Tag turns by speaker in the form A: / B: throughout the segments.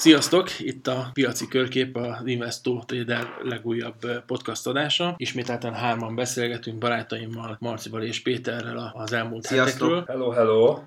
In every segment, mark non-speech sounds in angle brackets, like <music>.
A: Sziasztok! Itt a Piaci Körkép, a Investo Trader legújabb podcast adása. Ismételten hárman beszélgetünk barátaimmal, Marcival és Péterrel az elmúlt
B: Sziasztok.
A: hetekről.
C: Hello, hello!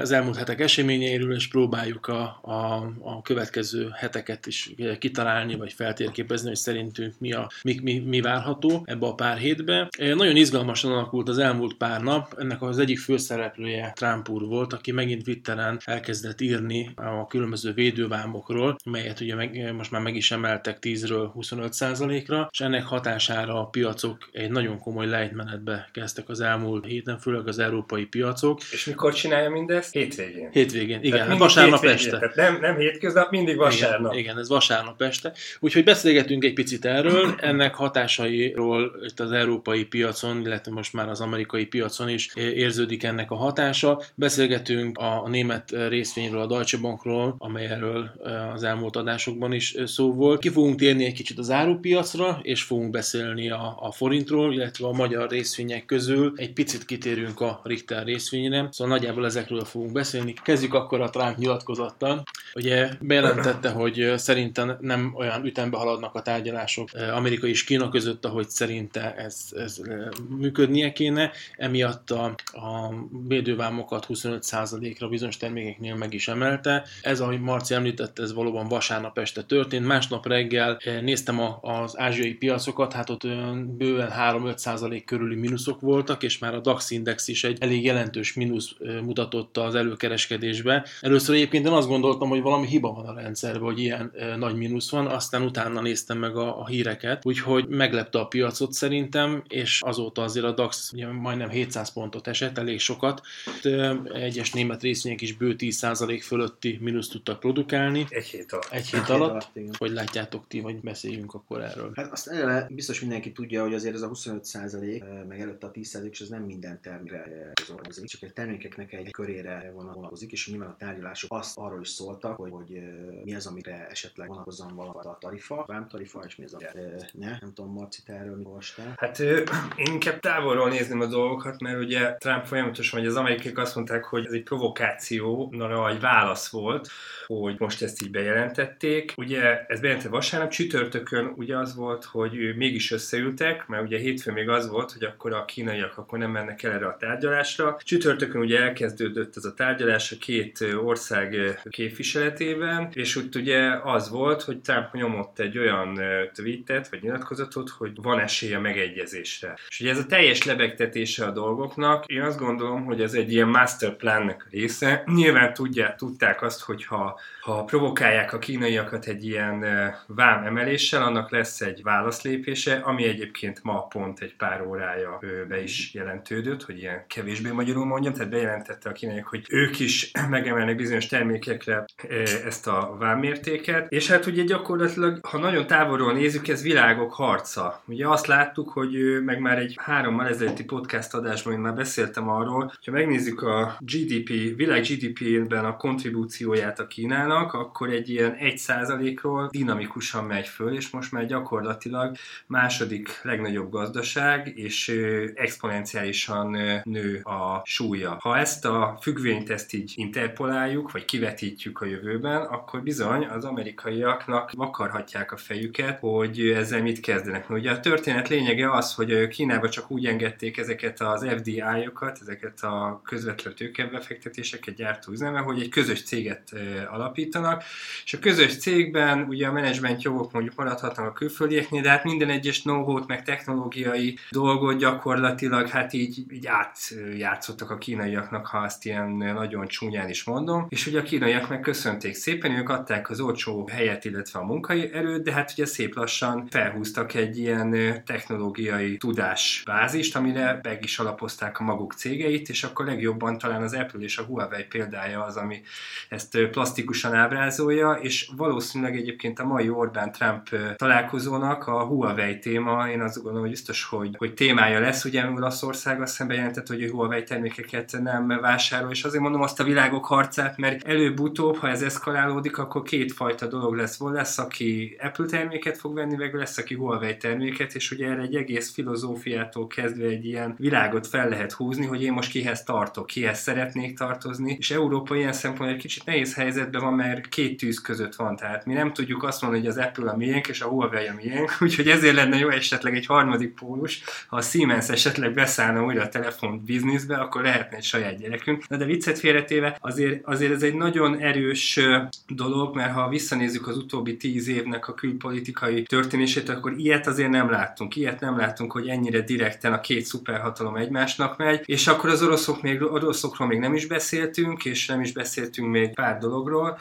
A: Az elmúlt hetek eseményeiről, és próbáljuk a, a, a következő heteket is kitalálni, vagy feltérképezni, hogy szerintünk mi, a, mi, mi, mi várható ebbe a pár hétbe. Nagyon izgalmasan alakult az elmúlt pár nap. Ennek az egyik főszereplője Trump úr volt, aki megint Twitteren elkezdett írni a különböző védővámok számokról, melyet ugye meg, most már meg is emeltek 10-ről 25 ra és ennek hatására a piacok egy nagyon komoly lejtmenetbe kezdtek az elmúlt héten, főleg az európai piacok.
C: És mikor csinálja mindezt? Hétvégén.
A: Hétvégén, igen, hát vasárnap hétvégén. este.
C: Tehát nem, nem hétköznap, mindig vasárnap.
A: Igen, igen, ez vasárnap este. Úgyhogy beszélgetünk egy picit erről, ennek hatásairól itt az európai piacon, illetve most már az amerikai piacon is érződik ennek a hatása. Beszélgetünk a, a német részvényről, a Deutsche Bankról, amelyről az elmúlt adásokban is szó volt. Ki fogunk térni egy kicsit az árupiacra, és fogunk beszélni a, a forintról, illetve a magyar részvények közül. Egy picit kitérünk a Richter részvényre, szóval nagyjából ezekről fogunk beszélni. Kezdjük akkor a Trump nyilatkozattal. Ugye bejelentette, hogy szerintem nem olyan ütembe haladnak a tárgyalások Amerika és Kína között, ahogy szerinte ez, ez működnie kéne. Emiatt a, a védővámokat 25%-ra bizonyos termékeknél meg is emelte. Ez, ahogy Marci említett, ez valóban vasárnap este történt. Másnap reggel eh, néztem a, az ázsiai piacokat, hát ott olyan bőven 3-5% körüli mínuszok voltak, és már a DAX index is egy elég jelentős mínusz eh, mutatott az előkereskedésbe. Először egyébként én azt gondoltam, hogy valami hiba van a rendszerben, hogy ilyen nagy mínusz van, aztán utána néztem meg a, a híreket, úgyhogy meglepte a piacot szerintem, és azóta azért a DAX majdnem 700 pontot esett, elég sokat. Egyes német részvények is bő 10% fölötti mínusz tudtak produkálni, csinálni.
C: Egy hét alatt.
A: Egy hét alatt. alatt igen. Hogy látjátok ti, vagy beszéljünk akkor erről?
B: Hát azt eleve biztos mindenki tudja, hogy azért ez a 25 százalék, meg előtte a 10 százalék, és ez nem minden termékre vonatkozik, csak egy termékeknek egy körére vonatkozik, és nyilván a tárgyalások azt arról is szóltak, hogy, hogy mi az, amire esetleg vonatkozzon valami a tarifa, vámtarifa, és mi az, a ne, nem tudom, Marci, te erről mi olvastál?
C: Hát én inkább távolról nézném a dolgokat, mert ugye Trump folyamatosan, hogy az amerikaiak azt mondták, hogy ez egy provokáció, egy válasz volt, hogy most ezt így bejelentették. Ugye ez bejelentett vasárnap, csütörtökön ugye az volt, hogy mégis összeültek, mert ugye hétfőn még az volt, hogy akkor a kínaiak akkor nem mennek el erre a tárgyalásra. Csütörtökön ugye elkezdődött ez a tárgyalás a két ország képviseletében, és úgy ugye az volt, hogy Trump nyomott egy olyan tweetet, vagy nyilatkozatot, hogy van esély a megegyezésre. És ugye ez a teljes lebegtetése a dolgoknak, én azt gondolom, hogy ez egy ilyen master plannek a része. Nyilván tudják, tudták azt, hogy ha ha provokálják a kínaiakat egy ilyen vám emeléssel, annak lesz egy válaszlépése, ami egyébként ma pont egy pár órája be is jelentődött, hogy ilyen kevésbé magyarul mondjam, tehát bejelentette a kínaiak, hogy ők is <clears throat> megemelnek bizonyos termékekre ezt a vámmértéket, és hát ugye gyakorlatilag, ha nagyon távolról nézzük, ez világok harca. Ugye azt láttuk, hogy meg már egy hárommal ezelőtti podcast adásban én már beszéltem arról, hogyha megnézzük a GDP, világ GDP-ben a kontribúcióját a Kínának, vannak, akkor egy ilyen 1%-ról dinamikusan megy föl, és most már gyakorlatilag második legnagyobb gazdaság, és exponenciálisan nő a súlya. Ha ezt a függvényt ezt így interpoláljuk, vagy kivetítjük a jövőben, akkor bizony az amerikaiaknak vakarhatják a fejüket, hogy ezzel mit kezdenek. Ugye a történet lényege az, hogy Kínába csak úgy engedték ezeket az FDI-okat, ezeket a közvetlen tőkebefektetéseket gyártó üzeme, hogy egy közös céget alapít, alapítanak, és a közös cégben ugye a menedzsment jogok mondjuk maradhatnak a külföldieknél, de hát minden egyes know meg technológiai dolgot gyakorlatilag hát így, így átjátszottak a kínaiaknak, ha azt ilyen nagyon csúnyán is mondom, és ugye a kínaiak meg köszönték szépen, ők adták az olcsó helyet, illetve a munkai erőt, de hát ugye szép lassan felhúztak egy ilyen technológiai tudásbázist, amire meg is alapozták a maguk cégeit, és akkor legjobban talán az Apple és a Huawei példája az, ami ezt plastikusan ábrázolja, és valószínűleg egyébként a mai Orbán-Trump találkozónak a Huawei téma, én azt gondolom, hogy biztos, hogy, hogy témája lesz, ugye Olaszország azt hiszem bejelentett, hogy a Huawei termékeket nem vásárol, és azért mondom azt a világok harcát, mert előbb-utóbb, ha ez eszkalálódik, akkor kétfajta dolog lesz. Vol lesz, aki Apple terméket fog venni, meg lesz, aki Huawei terméket, és ugye erre egy egész filozófiától kezdve egy ilyen világot fel lehet húzni, hogy én most kihez tartok, kihez szeretnék tartozni, és Európa ilyen szempontból egy kicsit nehéz helyzetben van, mert két tűz között van, tehát mi nem tudjuk azt mondani, hogy az Apple a miénk, és a Huawei a miénk, <laughs> úgyhogy ezért lenne jó esetleg egy harmadik pólus, ha a Siemens esetleg beszállna újra a telefon bizniszbe, akkor lehetne egy saját gyerekünk. Na de viccet félretéve, azért, azért ez egy nagyon erős dolog, mert ha visszanézzük az utóbbi tíz évnek a külpolitikai történését, akkor ilyet azért nem láttunk. Ilyet nem láttunk, hogy ennyire direkten a két szuperhatalom egymásnak megy, és akkor az oroszok még, oroszokról még nem is beszéltünk, és nem is beszéltünk még pár dologról.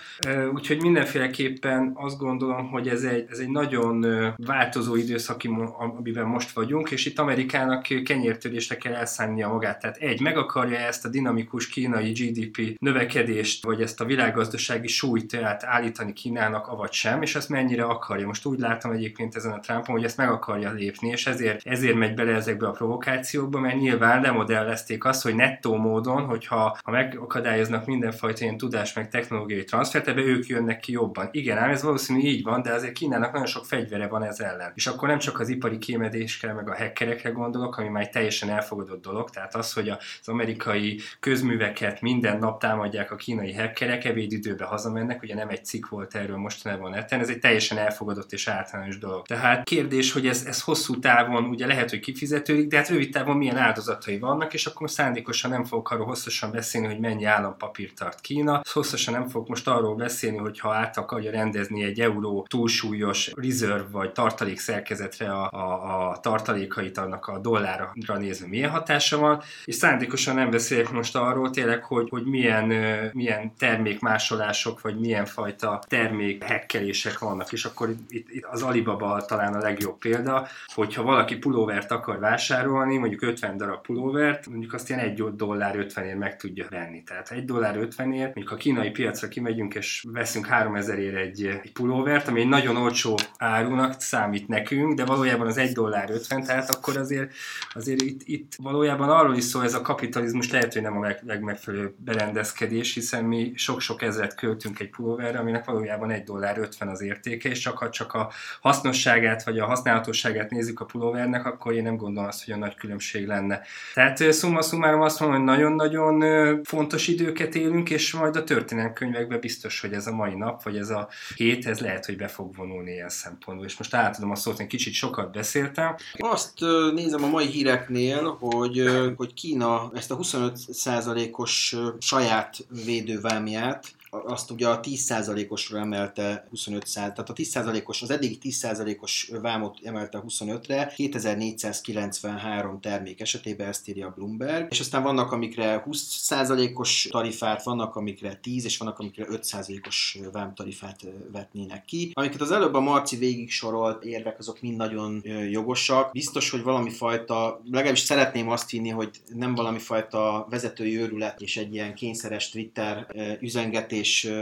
C: Úgyhogy mindenféleképpen azt gondolom, hogy ez egy, ez egy nagyon változó időszak, amiben most vagyunk, és itt Amerikának kenyértörésre kell elszánnia magát. Tehát egy, meg akarja ezt a dinamikus kínai GDP növekedést, vagy ezt a világgazdasági súlyt állítani Kínának, avagy sem, és ezt mennyire akarja. Most úgy látom egyébként ezen a Trumpon, hogy ezt meg akarja lépni, és ezért, ezért megy bele ezekbe a provokációkba, mert nyilván lemodellezték azt, hogy nettó módon, hogyha ha megakadályoznak mindenfajta ilyen tudás meg technológiai transfert, ebbe ők jönnek ki jobban. Igen, ám ez valószínű így van, de azért Kínának nagyon sok fegyvere van ez ellen. És akkor nem csak az ipari kémedésre, meg a hackerekre gondolok, ami már egy teljesen elfogadott dolog, tehát az, hogy az amerikai közműveket minden nap támadják a kínai hackerek, ebédidőbe hazamennek, ugye nem egy cikk volt erről mostanában neten, ez egy teljesen elfogadott és általános dolog. Tehát kérdés, hogy ez, ez hosszú távon ugye lehet, hogy kifizetődik, de hát rövid távon milyen áldozatai vannak, és akkor szándékosan nem fogok arról hosszasan beszélni, hogy mennyi állampapír tart Kína, hosszasan nem fogok most arról beszélni, hogy ha át akarja rendezni egy euró túlsúlyos reserve vagy tartalék szerkezetre a, a, a tartalékait annak a dollárra nézve milyen hatása van, és szándékosan nem beszélek most arról tényleg, hogy, hogy milyen, milyen termékmásolások, vagy milyen fajta termék hekkelések vannak, és akkor itt, itt az Alibaba talán a legjobb példa, hogyha valaki pulóvert akar vásárolni, mondjuk 50 darab pulóvert, mondjuk azt ilyen 1 dollár 50 ér meg tudja venni. Tehát 1 dollár 50 ér, mondjuk a kínai piacra kimegyünk és veszünk 3000 ér egy, egy pulóvert, ami egy nagyon olcsó árunak számít nekünk, de valójában az 1 dollár 50, tehát akkor azért, azért itt, itt valójában arról is szól ez a kapitalizmus, lehet, hogy nem a legmegfelelőbb berendezkedés, hiszen mi sok-sok ezret költünk egy pulóverre, aminek valójában 1 dollár 50 az értéke, és csak ha csak a hasznosságát vagy a használhatóságát nézzük a pulóvernek, akkor én nem gondolom azt, hogy a nagy különbség lenne. Tehát szumma szumárom azt mondom, hogy nagyon-nagyon fontos időket élünk, és majd a történelemkönyvekben biztos, hogy ez a mai nap, vagy ez a hét, ez lehet, hogy be fog vonulni ilyen szempontból. És most átadom a szót, én kicsit sokat beszéltem.
B: Azt nézem a mai híreknél, hogy, hogy Kína ezt a 25%-os saját védővámját azt ugye a 10%-osra emelte 25% tehát a 10%-os, az eddig 10%-os vámot emelte 25-re, 2493 termék esetében ezt írja a Bloomberg, és aztán vannak, amikre 20%-os tarifát, vannak, amikre 10, és vannak, amikre 5%-os vámtarifát vetnének ki. Amiket az előbb a Marci végig sorolt érvek, azok mind nagyon jogosak. Biztos, hogy valami fajta, legalábbis szeretném azt hinni, hogy nem valami fajta vezetői őrület és egy ilyen kényszeres Twitter üzengetés és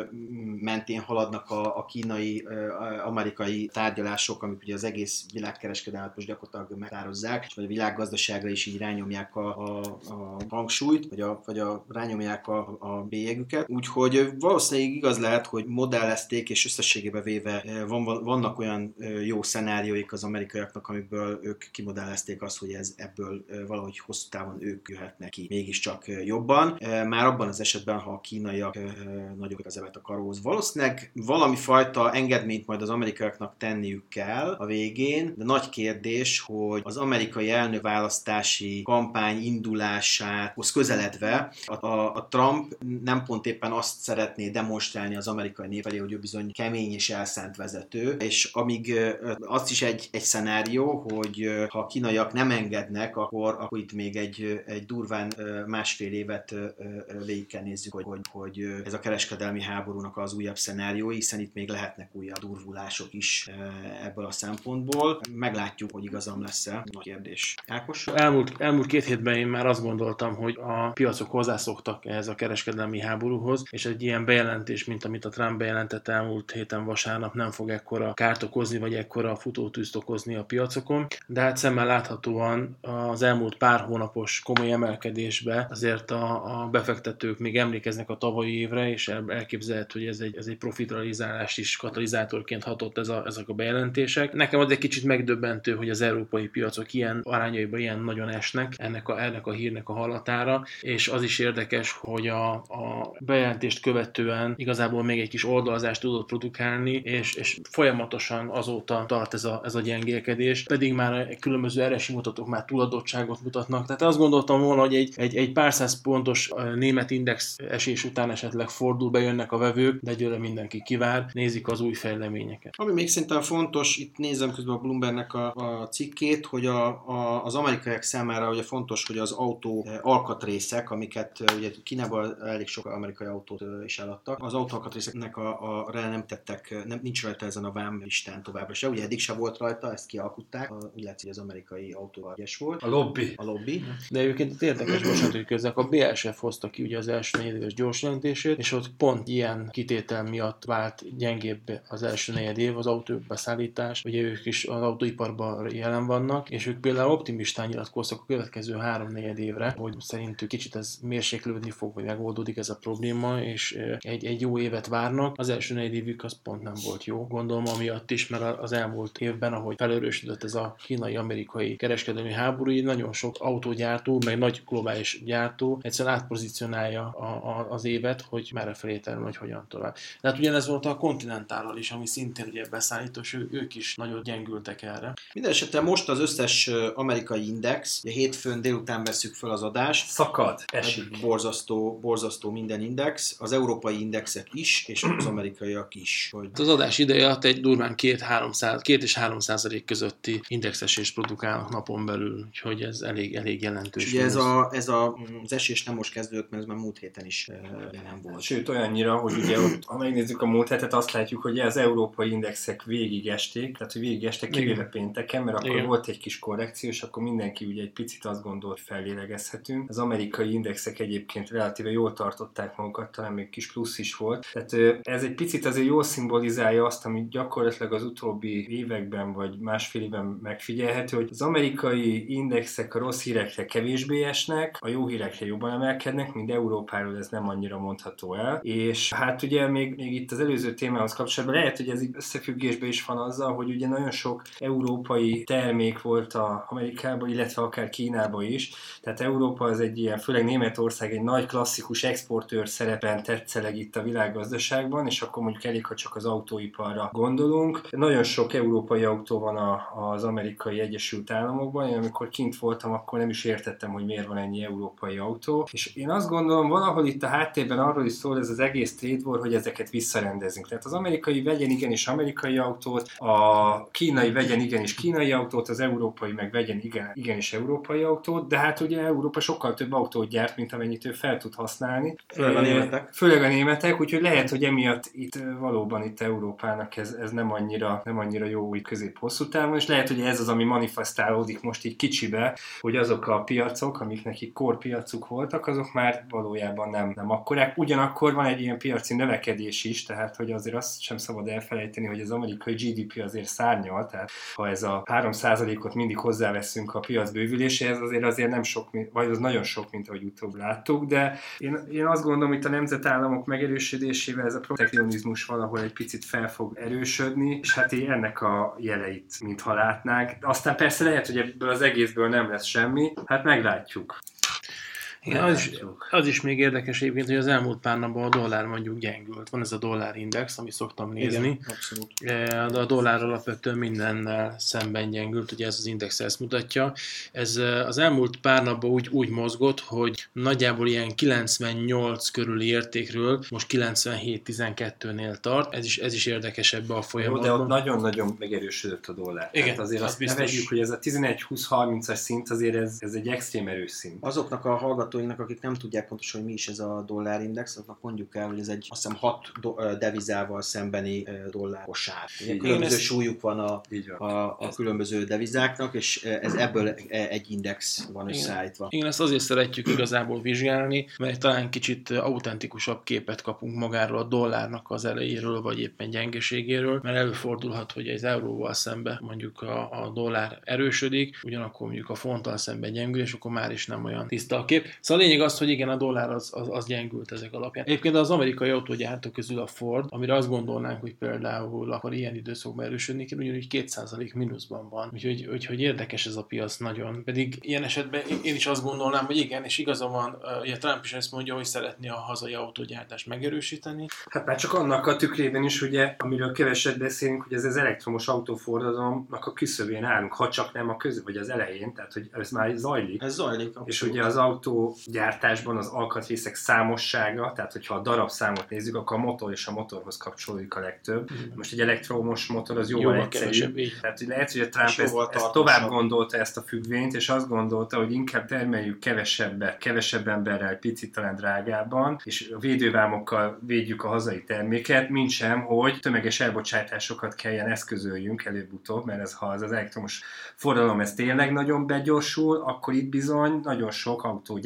B: mentén haladnak a, a kínai, amerikai tárgyalások, amik ugye az egész világkereskedelmet most gyakorlatilag megtározzák, vagy a világgazdaságra is így rányomják a, a, a hangsúlyt, vagy, a, vagy a, rányomják a, a bélyegüket. Úgyhogy valószínűleg igaz lehet, hogy modellezték, és összességében véve van, vannak olyan jó szenárióik az amerikaiaknak, amikből ők kimodellezték azt, hogy ez ebből valahogy hosszú távon ők jöhetnek ki mégiscsak jobban. Már abban az esetben, ha a kínaiak nagyon nagyobb az evet a karóz. Valószínűleg valami fajta engedményt majd az amerikaiaknak tenniük kell a végén, de nagy kérdés, hogy az amerikai elnökválasztási kampány indulásához közeledve a, a, a Trump nem pont éppen azt szeretné demonstrálni az amerikai nép elé, hogy ő bizony kemény és elszánt vezető, és amíg az is egy, egy szenárió, hogy ha a kínaiak nem engednek, akkor, akkor itt még egy, egy durván másfél évet végig kell nézzük, hogy, hogy, hogy ez a kereskedelmi kereskedelmi háborúnak az újabb szenáriói, hiszen itt még lehetnek újabb durvulások is eh, ebből a szempontból. Meglátjuk, hogy igazam lesz-e. Nagy kérdés. Ákos?
A: Elmúlt, elmúlt két hétben én már azt gondoltam, hogy a piacok hozzászoktak ehhez a kereskedelmi háborúhoz, és egy ilyen bejelentés, mint amit a Trump bejelentett elmúlt héten vasárnap nem fog ekkora kárt okozni, vagy ekkora futótűzt okozni a piacokon. De hát szemmel láthatóan az elmúlt pár hónapos komoly emelkedésbe azért a, a befektetők még emlékeznek a tavalyi évre, és elképzelhető, hogy ez egy, ez egy profitalizálást is katalizátorként hatott ez a, ezek a bejelentések. Nekem az egy kicsit megdöbbentő, hogy az európai piacok ilyen arányaiban ilyen nagyon esnek ennek a, ennek a hírnek a halatára, és az is érdekes, hogy a, a bejelentést követően igazából még egy kis oldalazást tudott produkálni, és, és folyamatosan azóta tart ez a, ez a gyengélkedés, pedig már különböző eresi mutatók már túladottságot mutatnak. Tehát azt gondoltam volna, hogy egy, egy, egy pár száz pontos német index esés után esetleg fordul, bejönnek a vevők, de egyőre mindenki kivár, nézik az új fejleményeket.
B: Ami még szerintem fontos, itt nézem közben a Bloombergnek a, a cikkét, hogy a, a, az amerikaiak számára ugye fontos, hogy az autó alkatrészek, amiket ugye Kínában elég sok amerikai autót is eladtak, az autó alkatrészeknek a, a, a nem tettek, nem, nincs rajta ezen a vám listán továbbra se. Ugye eddig se volt rajta, ezt kialkutták, úgy látszik, hogy az amerikai autó egyes volt.
C: A lobby.
B: A lobby.
A: De egyébként érdekes, bocsánat, hogy közök, a BSF hozta ki ugye az első negyedéves gyors jelentését, és ott pont ilyen kitétel miatt vált gyengébb az első negyed év az autóbeszállítás. Ugye ők is az autóiparban jelen vannak, és ők például optimistán nyilatkoztak a következő három negyed évre, hogy szerintük kicsit ez mérséklődni fog, vagy megoldódik ez a probléma, és egy, egy jó évet várnak. Az első negyed évük az pont nem volt jó. Gondolom amiatt is, mert az elmúlt évben, ahogy felerősödött ez a kínai-amerikai kereskedelmi háború, így nagyon sok autógyártó, meg nagy globális gyártó egyszerűen átpozícionálja a, a, az évet, hogy merre felé terül, hogy hogyan tovább. De hát ugyanez volt a kontinentállal is, ami szintén ugye beszállítós, ő, ők is nagyon gyengültek erre.
B: Mindenesetre most az összes amerikai index, ugye hétfőn délután veszük fel az adást.
C: Szakad, esik.
B: Borzasztó, borzasztó minden index, az európai indexek is, és az amerikaiak is.
A: Hogy... Az adás ideje alatt egy durván 2, 2 és 3 százalék közötti indexesést produkálnak napon belül, úgyhogy ez elég, elég jelentős.
B: Ugye ez, a, ez a, az esés nem most kezdődött, mert ez már múlt héten is nem volt.
C: Sőt, olyannyira, hogy ugye ott, ha megnézzük a múlt hetet, azt látjuk, hogy az európai indexek végig esték, tehát hogy végig estek kivéve pénteken, mert akkor Igen. volt egy kis korrekció, és akkor mindenki ugye egy picit azt gondolt, fellélegezhetünk. Az amerikai indexek egyébként relatíve jól tartották magukat, talán még kis plusz is volt. Tehát ez egy picit azért jól szimbolizálja azt, amit gyakorlatilag az utóbbi években vagy másfél évben megfigyelhető, hogy az amerikai indexek a rossz hírekre kevésbé esnek, a jó hírekre jobban emelkednek, mint Európáról ez nem annyira mondható el. És hát ugye még, még itt az előző témához kapcsolatban lehet, hogy ez összefüggésben is van azzal, hogy ugye nagyon sok európai termék volt a Amerikában, illetve akár Kínában is. Tehát Európa az egy ilyen, főleg Németország egy nagy klasszikus exportőr szerepen tetszeleg itt a világgazdaságban, és akkor mondjuk elég, ha csak az autóiparra gondolunk. Nagyon sok európai autó van a, az amerikai Egyesült Államokban. Én amikor kint voltam, akkor nem is értettem, hogy miért van ennyi európai autó. És én azt gondolom, valahol itt a háttérben arról is szól ez az egész trade war, hogy ezeket visszarendezünk. Tehát az amerikai vegyen igenis amerikai autót, a kínai vegyen igenis kínai autót, az európai meg vegyen igen, igenis európai autót, de hát ugye Európa sokkal több autót gyárt, mint amennyit ő fel tud használni.
B: Főleg a németek.
C: Főleg a németek, úgyhogy lehet, hogy emiatt itt valóban itt Európának ez, ez nem, annyira, nem annyira jó úgy közép-hosszú távon, és lehet, hogy ez az, ami manifestálódik most így kicsibe, hogy azok a piacok, amik nekik korpiacuk voltak, azok már valójában nem, nem akkorák. Ugyanakkor van egy ilyen piaci növekedés is, tehát hogy azért azt sem szabad elfelejteni, hogy az amerikai GDP azért szárnyal, tehát ha ez a 3%-ot mindig hozzáveszünk a piac bővüléséhez, azért azért nem sok, vagy az nagyon sok, mint ahogy utóbb láttuk, de én, én azt gondolom, hogy a nemzetállamok megerősödésével ez a protekcionizmus valahol egy picit fel fog erősödni, és hát így ennek a jeleit, mintha látnánk. Aztán persze lehet, hogy ebből az egészből nem lesz semmi, hát meglátjuk.
A: Igen, az, is, az is még érdekes egyébként, hogy az elmúlt pár napban a dollár mondjuk gyengült. Van ez a dollár index, amit szoktam nézni. Igen, abszolút. De a dollár alapvetően mindennel szemben gyengült, ugye ez az index ezt mutatja. Ez e, az elmúlt pár napban úgy, úgy mozgott, hogy nagyjából ilyen 98 körüli értékről most 97-12-nél tart. Ez is, ez is érdekes ebbe a folyamatban.
C: Jó, de ott nagyon-nagyon megerősödött a dollár. Igen, Tehát azért azt biztos. ne vegyük, hogy ez a 11-20-30-as szint azért ez, ez egy extrém erős szint.
B: Azoknak a hallgatók hallgatóinknak, akik nem tudják pontosan, hogy mi is ez a dollárindex, azoknak mondjuk el, hogy ez egy azt hiszem hat do- devizával szembeni dollárosár. Különböző ezt... súlyuk van a, a, a különböző devizáknak, és ez ebből egy index van összeállítva.
A: Igen, ezt azért szeretjük igazából vizsgálni, mert talán kicsit autentikusabb képet kapunk magáról a dollárnak az elejéről, vagy éppen gyengeségéről, mert előfordulhat, hogy az euróval szembe mondjuk a, a dollár erősödik, ugyanakkor mondjuk a fonttal szemben gyengül, és akkor már is nem olyan tiszta a kép. Szóval a lényeg az, hogy igen, a dollár az, az, az gyengült ezek alapján. Egyébként az amerikai autógyártók közül a Ford, amire azt gondolnánk, hogy például akkor ilyen időszakban erősödni kell, ugyanúgy 2% mínuszban van. Úgyhogy, úgyhogy érdekes ez a piac nagyon. Pedig ilyen esetben én is azt gondolnám, hogy igen, és igaza van, ugye Trump is ezt mondja, hogy szeretné a hazai autógyártást megerősíteni.
C: Hát már csak annak a tükrében is, ugye, amiről keveset beszélünk, hogy ez az elektromos autóforradalomnak a küszöbén állunk, ha csak nem a köz, vagy az elején, tehát hogy ez már zajlik.
B: Ez zajlik.
C: Abszolút. És ugye az autógyártásban az alkatrészek számossága, tehát hogyha a darabszámot nézzük, akkor a motor és a motorhoz kapcsolódik a legtöbb. Mm. Most egy elektromos motor az jóval, jóval egyszerűbb. Tehát hogy lehet, hogy a Trump ezt, ezt tovább gondolta ezt a függvényt, és azt gondolta, hogy inkább termeljük kevesebbe, kevesebb emberrel, picit talán drágában, és a védővámokkal védjük a hazai terméket, mint sem, hogy tömeges elbocsátásokat kelljen eszközöljünk előbb-utóbb, mert ez, ha az, az elektromos forradalom ez tényleg nagyon begyorsul, akkor itt bizony nagyon sok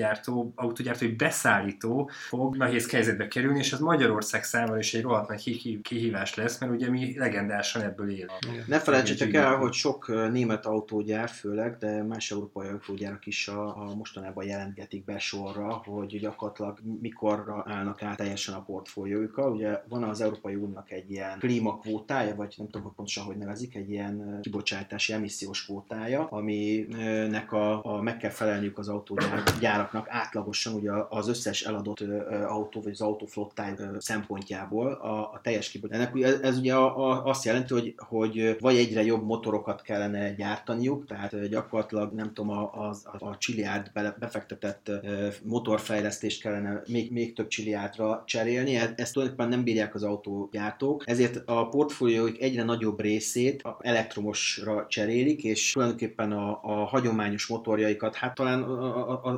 C: autógyártó, autógyártói beszállító fog nehéz helyzetbe kerülni, és az Magyarország számára is egy rohadt nagy kihívás lesz, mert ugye mi legendásan ebből él.
B: Ne felejtsétek el, hogy sok német autógyár főleg, de más európai autógyárak is a, a mostanában jelentgetik be sorra, hogy gyakorlatilag mikorra állnak át teljesen a portfóliójukkal. Ugye van az Európai Uniónak egy ilyen klímakvótája, vagy nem tudom, hogy pontosan hogy nevezik, egy ilyen kibocsátási emissziós kvótája, aminek a, a meg kell felelniük az autógyáraknak átlagosan ugye az összes eladott autó, vagy az autóflottáj szempontjából a, a teljes kibocsátás. Ez, ez ugye a, a, azt jelenti, hogy, hogy vagy egyre jobb motorokat kellene gyártaniuk, tehát gyakorlatilag nem tudom, a, a, a csiliárd befektetett motorfejlesztést kellene még, még több csiliárdra cserélni, e, ezt tulajdonképpen nem bírják az autógyártók, ezért a portfólióik egyre nagyobb részét elektromosra cserélik, és tulajdonképpen a, a hagyományos motorjaikat, hát talán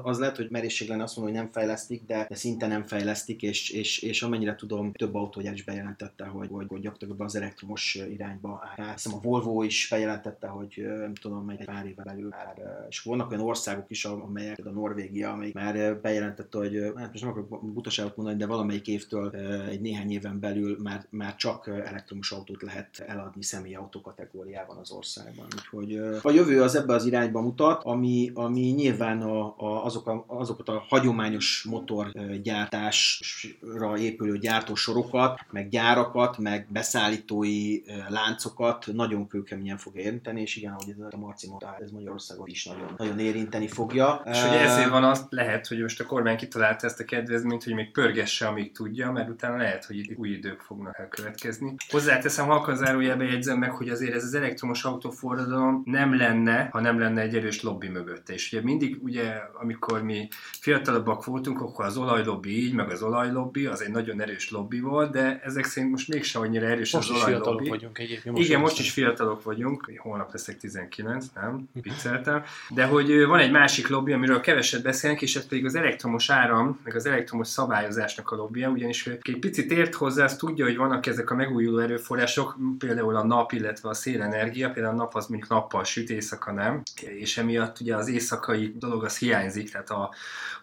B: az lehet, hogy merészség lenne azt mondani, hogy nem fejlesztik, de, de szinte nem fejlesztik, és, és, és amennyire tudom, több autógyár is bejelentette, hogy, hogy, hogy gyakorlatilag az elektromos irányba áll. Hiszem a Volvo is bejelentette, hogy nem tudom, egy pár éve belül már, és vannak olyan országok is, amelyek, a Norvégia, amelyik már bejelentette, hogy hát most nem akarok butaságot mondani, de valamelyik évtől egy néhány éven belül már, már csak elektromos autót lehet eladni személyautó kategóriában az országban. Úgyhogy a jövő az ebbe az irányba mutat, ami, ami nyilván a, a, azok a, azokat a hagyományos motorgyártásra épülő gyártósorokat, meg gyárakat, meg beszállítói láncokat nagyon kőkeményen fog érinteni, és igen, ahogy ez a Marci mondta, ez Magyarországot is nagyon, nagyon érinteni fogja.
C: És ugye ezért van az lehet, hogy most a kormány kitalálta ezt a kedvezményt, hogy még pörgesse, amíg tudja, mert utána lehet, hogy új idők fognak elkövetkezni. Hozzáteszem, halkan zárójelbe jegyzem meg, hogy azért ez az elektromos autóforradalom nem lenne, ha nem lenne egy erős lobby mögötte. És ugye mindig, ugye, amikor mi fiatalabbak voltunk, akkor az olajlobby így, meg az olajlobby, az egy nagyon erős lobby volt, de ezek szerint most mégsem annyira erős
A: most
C: az
A: olajlobby. vagyunk egyébként.
C: Most Igen, most is fiatalok vagyunk, holnap leszek 19, nem? <laughs> Vicceltem. De hogy van egy másik lobby, amiről keveset beszélnek, és ez pedig az elektromos áram, meg az elektromos szabályozásnak a lobbija, ugyanis egy picit ért hozzá, azt tudja, hogy vannak ezek a megújuló erőforrások, például a nap, illetve a szélenergia, például a nap az mondjuk nappal süt, éjszaka nem, és emiatt ugye az éjszakai dolog az hiányzik, tehát a,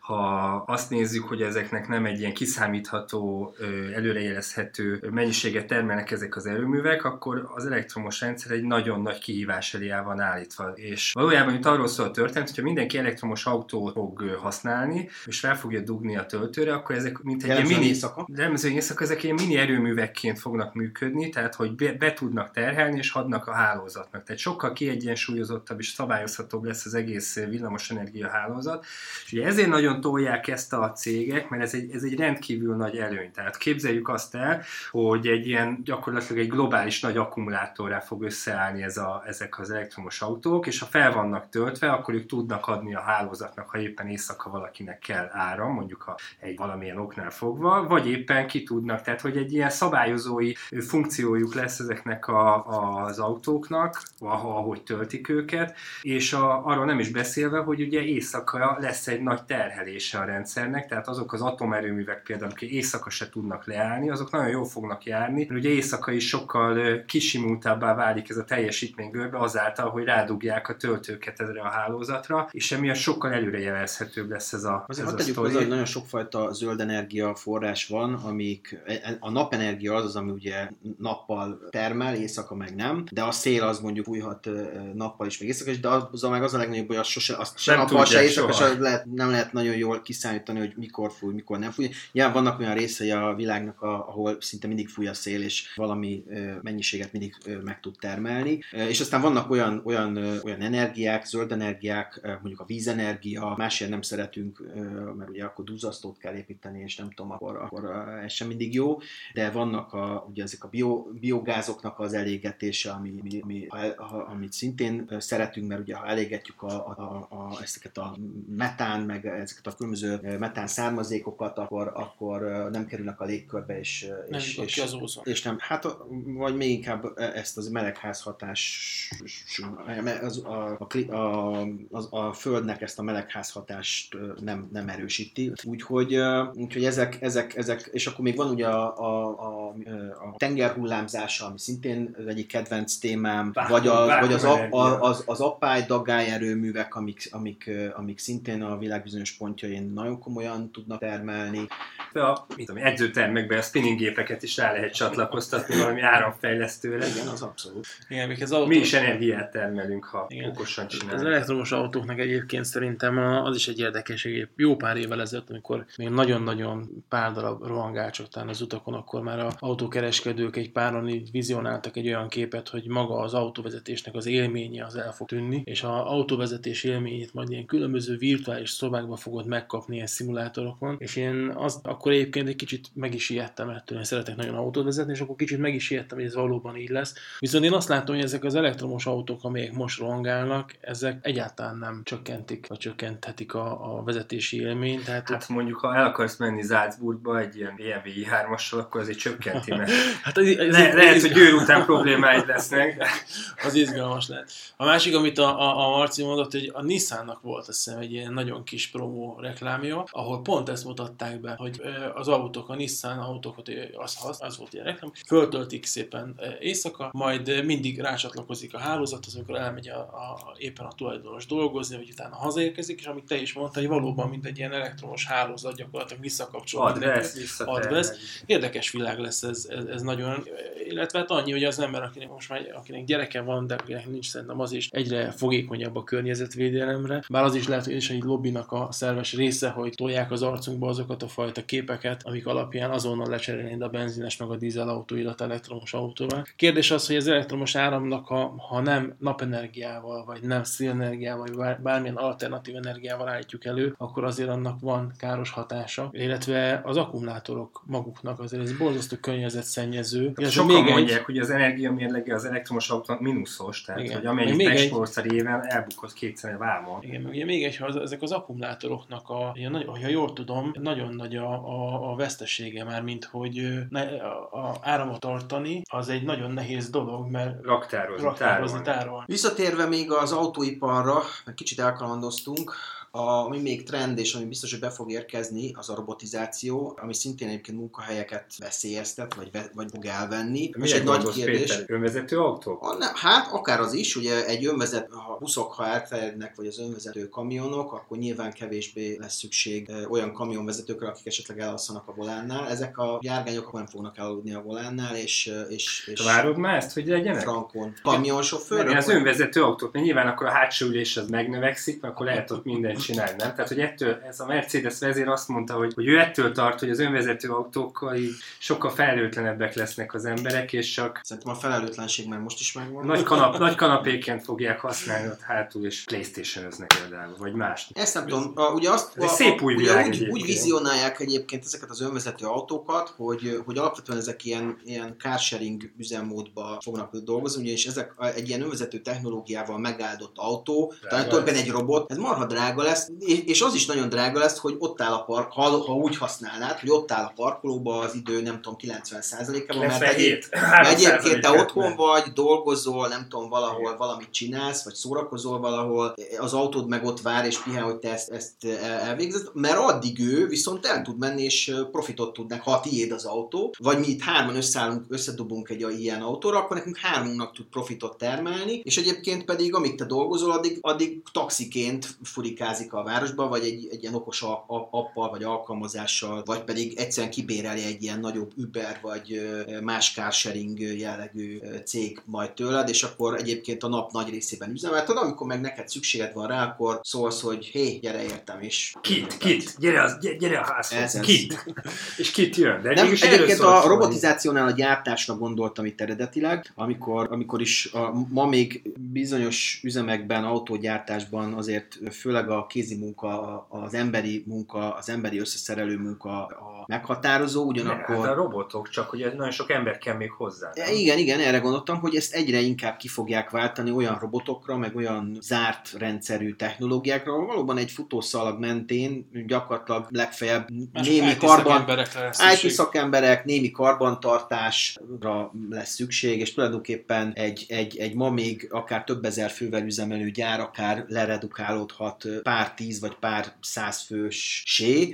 C: ha azt nézzük, hogy ezeknek nem egy ilyen kiszámítható, előrejelezhető mennyiséget termelnek ezek az erőművek, akkor az elektromos rendszer egy nagyon nagy kihívás elé van állítva. És valójában itt arról szól a történet, hogyha mindenki elektromos autót fog használni, és fel fogja dugni a töltőre, akkor ezek mint egy ilyen mini, éjszaka. éjszaka, ezek ilyen mini erőművekként fognak működni, tehát hogy be, be tudnak terhelni és hadnak a hálózatnak. Tehát sokkal kiegyensúlyozottabb és szabályozhatóbb lesz az egész villamosenergia hálózat. És ugye ezért nagyon tolják ezt a cégek, mert ez egy, ez egy rendkívül nagy előny. Tehát képzeljük azt el, hogy egy ilyen gyakorlatilag egy globális nagy akkumulátorrá fog összeállni ez a, ezek az elektromos autók, és ha fel vannak töltve, akkor ők tudnak adni a hálózatnak, ha éppen éjszaka valakinek kell áram, mondjuk ha egy valamilyen oknál fogva, vagy éppen ki tudnak, tehát hogy egy ilyen szabályozói funkciójuk lesz ezeknek a, az autóknak, ahogy töltik őket, és a, arról nem is beszélve, hogy ugye éjszaka lesz egy nagy terhelés terhelése a rendszernek, tehát azok az atomerőművek például, akik éjszaka se tudnak leállni, azok nagyon jól fognak járni, mert ugye éjszaka is sokkal kisimultabbá válik ez a teljesítménygörbe azáltal, hogy rádugják a töltőket erre a hálózatra, és emiatt sokkal előrejelezhetőbb lesz ez a
B: Azért
C: ez
B: a tegyük hozzá, hogy nagyon sokfajta zöld energia forrás van, amik e, e, a napenergia az az, ami ugye nappal termel, éjszaka meg nem, de a szél az mondjuk fújhat nappal is, meg éjszaka is, de az, az meg az a legnagyobb, hogy az sose, azt se nappal, se éjszaka, se lehet, nem nem lehet nagyon jól kiszállítani, hogy mikor fúj, mikor nem fúj. Ja, vannak olyan részei a világnak, ahol szinte mindig fúj a szél, és valami mennyiséget mindig meg tud termelni. És aztán vannak olyan, olyan, olyan energiák, zöld energiák, mondjuk a vízenergia, másért nem szeretünk, mert ugye akkor duzzasztót kell építeni, és nem tudom, akkor, akkor ez sem mindig jó, de vannak a, ugye ezek a bio, biogázoknak az elégetése, ami, ami, ami, amit szintén szeretünk, mert ugye ha elégetjük a, a, a, ezeket a metán, meg ezeket a különböző metán származékokat, akkor, akkor nem kerülnek a légkörbe, és,
A: nem
B: és,
A: és, az ózon.
B: és nem, hát vagy még inkább ezt az melegházhatás az, a, a, a, a, a földnek ezt a melegházhatást nem, nem erősíti. Úgyhogy, úgyhogy ezek, ezek, ezek, és akkor még van ugye a, a, a, a tengerhullámzása, ami szintén az egyik kedvenc témám, Bár, vagy, a, vagy az, a, a, az, az appály dagály erőművek, amik, amik, amik szintén a világ bizonyos pontjain nagyon komolyan tudnak termelni.
C: De a mit tudom, edzőtermekben a spinning gépeket is rá lehet csatlakoztatni valami áramfejlesztőre.
B: Igen, az abszolút.
A: Igen,
C: az autó... Mi is energiát termelünk, ha Igen. okosan csináljuk.
A: Az elektromos autóknak egyébként szerintem az is egy érdekesség. Jó pár évvel ezelőtt, amikor még nagyon-nagyon pár darab rohangácsok az utakon, akkor már a autókereskedők egy páron így vizionáltak egy olyan képet, hogy maga az autóvezetésnek az élménye az el fog tűnni, és az autóvezetés élményét majd ilyen különböző virtuális szobákba fogod megkapni ilyen szimulátorokon, és én azt akkor egyébként egy kicsit meg is ijedtem ettől, én szeretek nagyon autót vezetni, és akkor kicsit meg is ijedtem, hogy ez valóban így lesz. Viszont én azt látom, hogy ezek az elektromos autók, amelyek most rohangálnak, ezek egyáltalán nem csökkentik, vagy csökkenthetik a, a vezetési élményt.
C: Tehát hát mondjuk, ha el akarsz menni Salzburgba egy ilyen BMW i3-assal, akkor azért csökkenti, mert <laughs> hát az, az, le, az, lehet, az, hogy győr után problémáid lesznek. <laughs>
A: Az izgalmas lehet. A másik, amit a, a, a Marci mondott, hogy a Nissannak volt azt hiszem egy ilyen nagyon kis promó reklámja, ahol pont ezt mutatták be, hogy az autók, a Nissan autókat, az, az, az volt ilyen reklám, föltöltik szépen éjszaka, majd mindig rácsatlakozik a hálózathoz, amikor elmegy a, a, éppen a tulajdonos dolgozni, vagy utána hazaérkezik, és amit te is mondtál, hogy valóban mint egy ilyen elektromos hálózat gyakorlatilag visszakapcsol.
C: Advesz,
A: advesz. Érdekes világ lesz ez, ez, ez, nagyon, illetve hát annyi, hogy az ember, akinek most már, akinek gyereke van, de akinek nincs szerintem az is egyre fogékonyabb a környezetvédelemre, bár az is lehet, hogy is egy lobbinak a szerves része, hogy tolják az arcunkba azokat a fajta képeket, amik alapján azonnal lecserélnéd a benzines meg a dízel autóidat elektromos autóval. Kérdés az, hogy az elektromos áramnak, ha, ha nem napenergiával, vagy nem szélenergiával, vagy bármilyen alternatív energiával állítjuk elő, akkor azért annak van káros hatása, illetve az akkumulátorok maguknak azért ez borzasztó környezetszennyező.
C: Hát sokan még mondják, egy... hogy az energia mérlege az elektromos autónak mínuszos, tehát Igen. hogy amennyit megspórolsz egy... éven, elbukod kétszer vámon.
A: Igen, ugye még egy, ha ezek az akkumulátoroknak, a, ha jól tudom, nagyon nagy a, a, a vesztesége már, mint hogy ne, a, a áramot tartani, az egy nagyon nehéz dolog, mert
C: raktározni,
A: raktározni tárolni. tárolni.
B: Visszatérve még az autóiparra, kicsit elkalandoztunk, a, ami még trend, és ami biztos, hogy be fog érkezni, az a robotizáció, ami szintén egyébként munkahelyeket veszélyeztet, vagy, ve, vagy fog elvenni.
C: Mi egy nagy kérdés. Péter, önvezető autók?
B: A, ne, hát akár az is, ugye egy önvezet, ha buszok, ha elterjednek, vagy az önvezető kamionok, akkor nyilván kevésbé lesz szükség olyan kamionvezetőkre, akik esetleg elalszanak a volánnál. Ezek a járgányok nem fognak elaludni a volánnál, és, és, és
C: Várod már ezt, hogy legyenek?
B: Frankon. Kamionsofőr?
C: Az önvezető autók, mert nyilván akkor a hátsó ülés az megnövekszik, akkor lehet ott minden csinálni, nem? Tehát, hogy ettől, ez a Mercedes vezér azt mondta, hogy, hogy ő ettől tart, hogy az önvezető autókkal így sokkal felelőtlenebbek lesznek az emberek, és csak...
B: Szerintem a felelőtlenség már most is megvan.
C: Nagy, kanap, nagy kanapéként fogják használni ott hátul, és playstation például, vagy más.
B: Ezt nem tudom, a, ugye azt...
C: Ez a, szép új világ
B: úgy, úgy vizionálják egyébként ezeket az önvezető autókat, hogy, hogy alapvetően ezek ilyen, ilyen carsharing üzemmódba fognak dolgozni, ugyanis ezek egy ilyen önvezető technológiával megáldott autó, talán tulajdonképpen egy robot, ez marha drága lesz, és az is nagyon drága lesz, hogy ott áll a park, ha, ha úgy használnád, hogy ott áll a parkolóba az idő, nem tudom, 90%-ában,
C: mert, egyéb,
B: mert egyébként te otthon vagy, dolgozol, nem tudom, valahol valamit csinálsz, vagy szórakozol valahol, az autód meg ott vár és pihen, hogy te ezt, ezt elvégzed, mert addig ő viszont el tud menni, és profitot tudnak, ha tiéd az autó, vagy mi itt hárman összeállunk, összedobunk egy ilyen autóra, akkor nekünk hármunknak tud profitot termelni, és egyébként pedig, amíg te dolgozol, addig, addig taxiként furikáz sétázik a városba, vagy egy, egy ilyen okos a- a- appal, vagy alkalmazással, vagy pedig egyszerűen kibéreli egy ilyen nagyobb Uber, vagy más carsharing jellegű cég majd tőled, és akkor egyébként a nap nagy részében üzemelted, amikor meg neked szükséged van rá, akkor szólsz, hogy hé, gyere értem is.
C: Kit, kit, gyere, az, gyere, a házhoz,
B: Ez
C: kit. <laughs> És kit jön. De
B: Nem, egyébként a
C: szó,
B: robotizációnál a gyártásra gondoltam itt eredetileg, amikor, amikor is a, ma még bizonyos üzemekben, autógyártásban azért főleg a kézi munka, az emberi munka, az emberi összeszerelő munka a meghatározó, ugyanakkor...
C: Hát a robotok, csak hogy nagyon sok ember kell még hozzá. nem?
B: Igen, igen, erre gondoltam, hogy ezt egyre inkább ki fogják váltani olyan robotokra, meg olyan zárt rendszerű technológiákra, ahol valóban egy futószalag mentén gyakorlatilag legfeljebb
A: Más
B: némi karban, IT szakemberek, némi karbantartásra lesz szükség, és tulajdonképpen egy, egy, egy ma még akár több ezer fővel üzemelő gyár akár leredukálódhat pár tíz vagy pár száz fős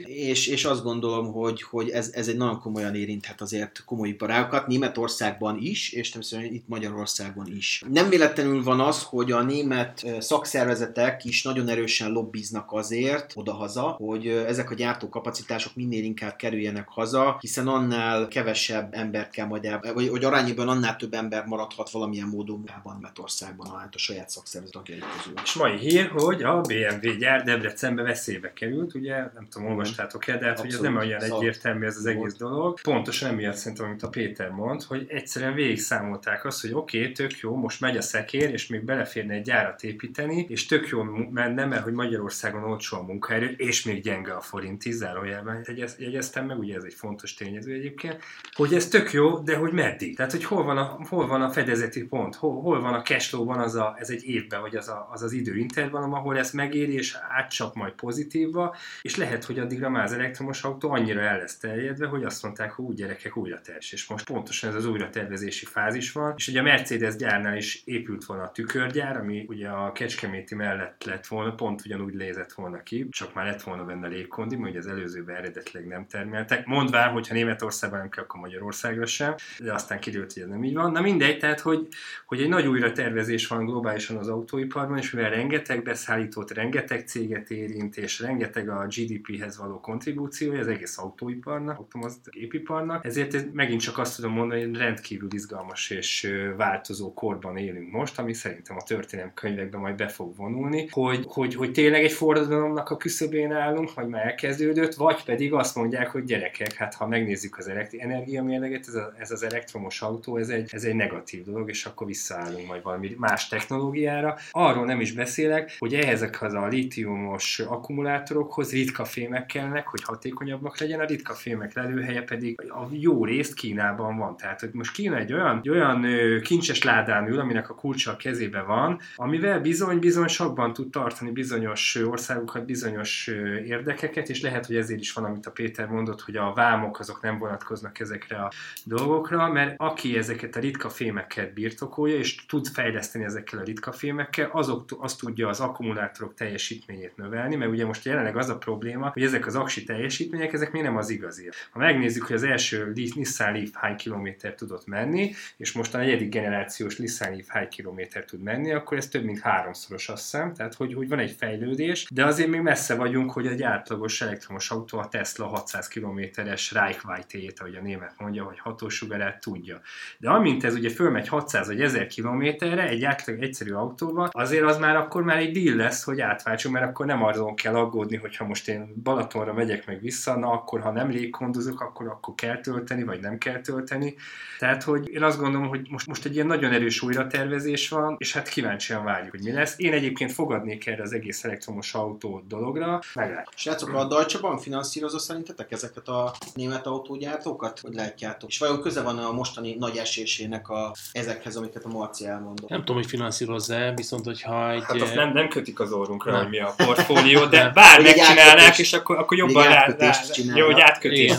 B: és, és azt gondolom, hogy, hogy ez, ez egy nagyon komolyan érinthet azért komoly iparágokat, Németországban is, és természetesen itt Magyarországon is. Nem véletlenül van az, hogy a német szakszervezetek is nagyon erősen lobbiznak azért odahaza, hogy ezek a gyártókapacitások minél inkább kerüljenek haza, hiszen annál kevesebb embert kell majd el, vagy hogy arányban annál több ember maradhat valamilyen módon munkában Németországban, hát a saját szakszervezet tagjai közül.
C: És mai hír, hogy a BMW gyár Debrecenbe veszélybe került, ugye, nem tudom, olvastátok-e, de hát hogy ez
B: Abszolút.
C: nem olyan
B: Szóval
C: egyértelmű ez az egész
B: volt.
C: dolog. Pontosan emiatt szerintem, amit a Péter mond, hogy egyszerűen végigszámolták azt, hogy oké, okay, tök jó, most megy a szekér, és még beleférne egy gyárat építeni, és tök jó menne, mert hogy Magyarországon olcsó a munkaerő, és még gyenge a forint, zárójelben jegyez- jegyeztem meg, ugye ez egy fontos tényező egyébként, hogy ez tök jó, de hogy meddig? Tehát, hogy hol van a, hol van a fedezeti pont, hol, hol van a cashflow-ban az, a, ez egy évben, vagy az a, az, az időintervallum, ahol ez megéri, és átcsap majd pozitívba, és lehet, hogy addigra már az elektromos autó annyira el lesz terjedve, hogy azt mondták, hogy úgy gyerekek újra ters. És most pontosan ez az újratervezési fázis van, és ugye a Mercedes gyárnál is épült volna a tükörgyár, ami ugye a Kecskeméti mellett lett volna, pont ugyanúgy lézett volna ki, csak már lett volna benne légkondi, mert ugye az előzőben eredetileg nem termeltek. Mondván, hogyha Németországban nem kell, akkor Magyarországra sem, de aztán kiderült, hogy ez nem így van. Na mindegy, tehát, hogy, hogy egy nagy újratervezés van globálisan az autóiparban, és mivel rengeteg beszállítót, rengeteg céget érint, és rengeteg a GDP-hez való kontribúciója az egész autóiparnak, automoz- gépiparnak, ezért ez megint csak azt tudom mondani, hogy rendkívül izgalmas és változó korban élünk most, ami szerintem a történelem könyvekben majd be fog vonulni, hogy, hogy, hogy tényleg egy forradalomnak a küszöbén állunk, vagy már elkezdődött, vagy pedig azt mondják, hogy gyerekek, hát ha megnézzük az energiamérleget, ez, a, ez az elektromos autó, ez egy, ez egy negatív dolog, és akkor visszaállunk majd valami más technológiára. Arról nem is beszélek, hogy ehhez a litiumos akkumulátorokhoz ritka fémek kellnek, hogy hatékonyabbak legyen, a ritka fémek lelőhelye pedig a jó részt Kínában van. Tehát, hogy most Kína egy olyan, egy olyan kincses ládán ül, aminek a kulcsa a kezébe van, amivel bizony-bizony sokban tud tartani bizonyos országokat, bizonyos érdekeket, és lehet, hogy ezért is van, amit a Péter mondott, hogy a vámok azok nem vonatkoznak ezekre a dolgokra, mert aki ezeket a ritka fémeket birtokolja, és tud fejleszteni ezekkel a ritka fémekkel, azok, azt tudja az akkumulátorok teljesítményét növelni, mert ugye most jelenleg az a probléma, hogy ezek az aksi teljesítmények, ezek még nem az igazi. Ha megnézzük, hogy az első Nissan Leaf hány kilométer tudott menni, és most a negyedik generációs Nissan Leaf hány kilométer tud menni, akkor ez több mint háromszoros azt hiszem, tehát hogy, hogy van egy fejlődés, de azért még messze vagyunk, hogy egy átlagos elektromos autó a Tesla 600 kilométeres Reichweite-jét, ahogy a német mondja, vagy hatósugarát tudja. De amint ez ugye fölmegy 600 vagy 1000 kilométerre egy átlag egyszerű autóval, azért az már akkor már egy deal lesz, hogy mert akkor nem azon kell aggódni, hogy ha most én Balatonra megyek meg vissza, na akkor ha nem légkondozok, akkor, akkor kell tölteni, vagy nem kell tölteni. Tehát, hogy én azt gondolom, hogy most, most egy ilyen nagyon erős újratervezés van, és hát kíváncsian várjuk, hogy mi lesz. Én egyébként fogadnék erre az egész elektromos autó dologra, meglátjuk.
B: Srácok, a Deutsche Bank finanszírozza szerintetek ezeket a német autógyártókat? Hogy látjátok? És vajon köze van a mostani nagy esésének a, ezekhez, amiket a Marci elmondott?
A: Nem tudom, hogy finanszírozza viszont hogyha egy...
C: Hát azt nem, nem kötik az orrunkra,
A: Nem.
C: hogy mi a portfólió, de bár megcsinálnák, és akkor, akkor jobban rá, rá, jó, hogy átkötés.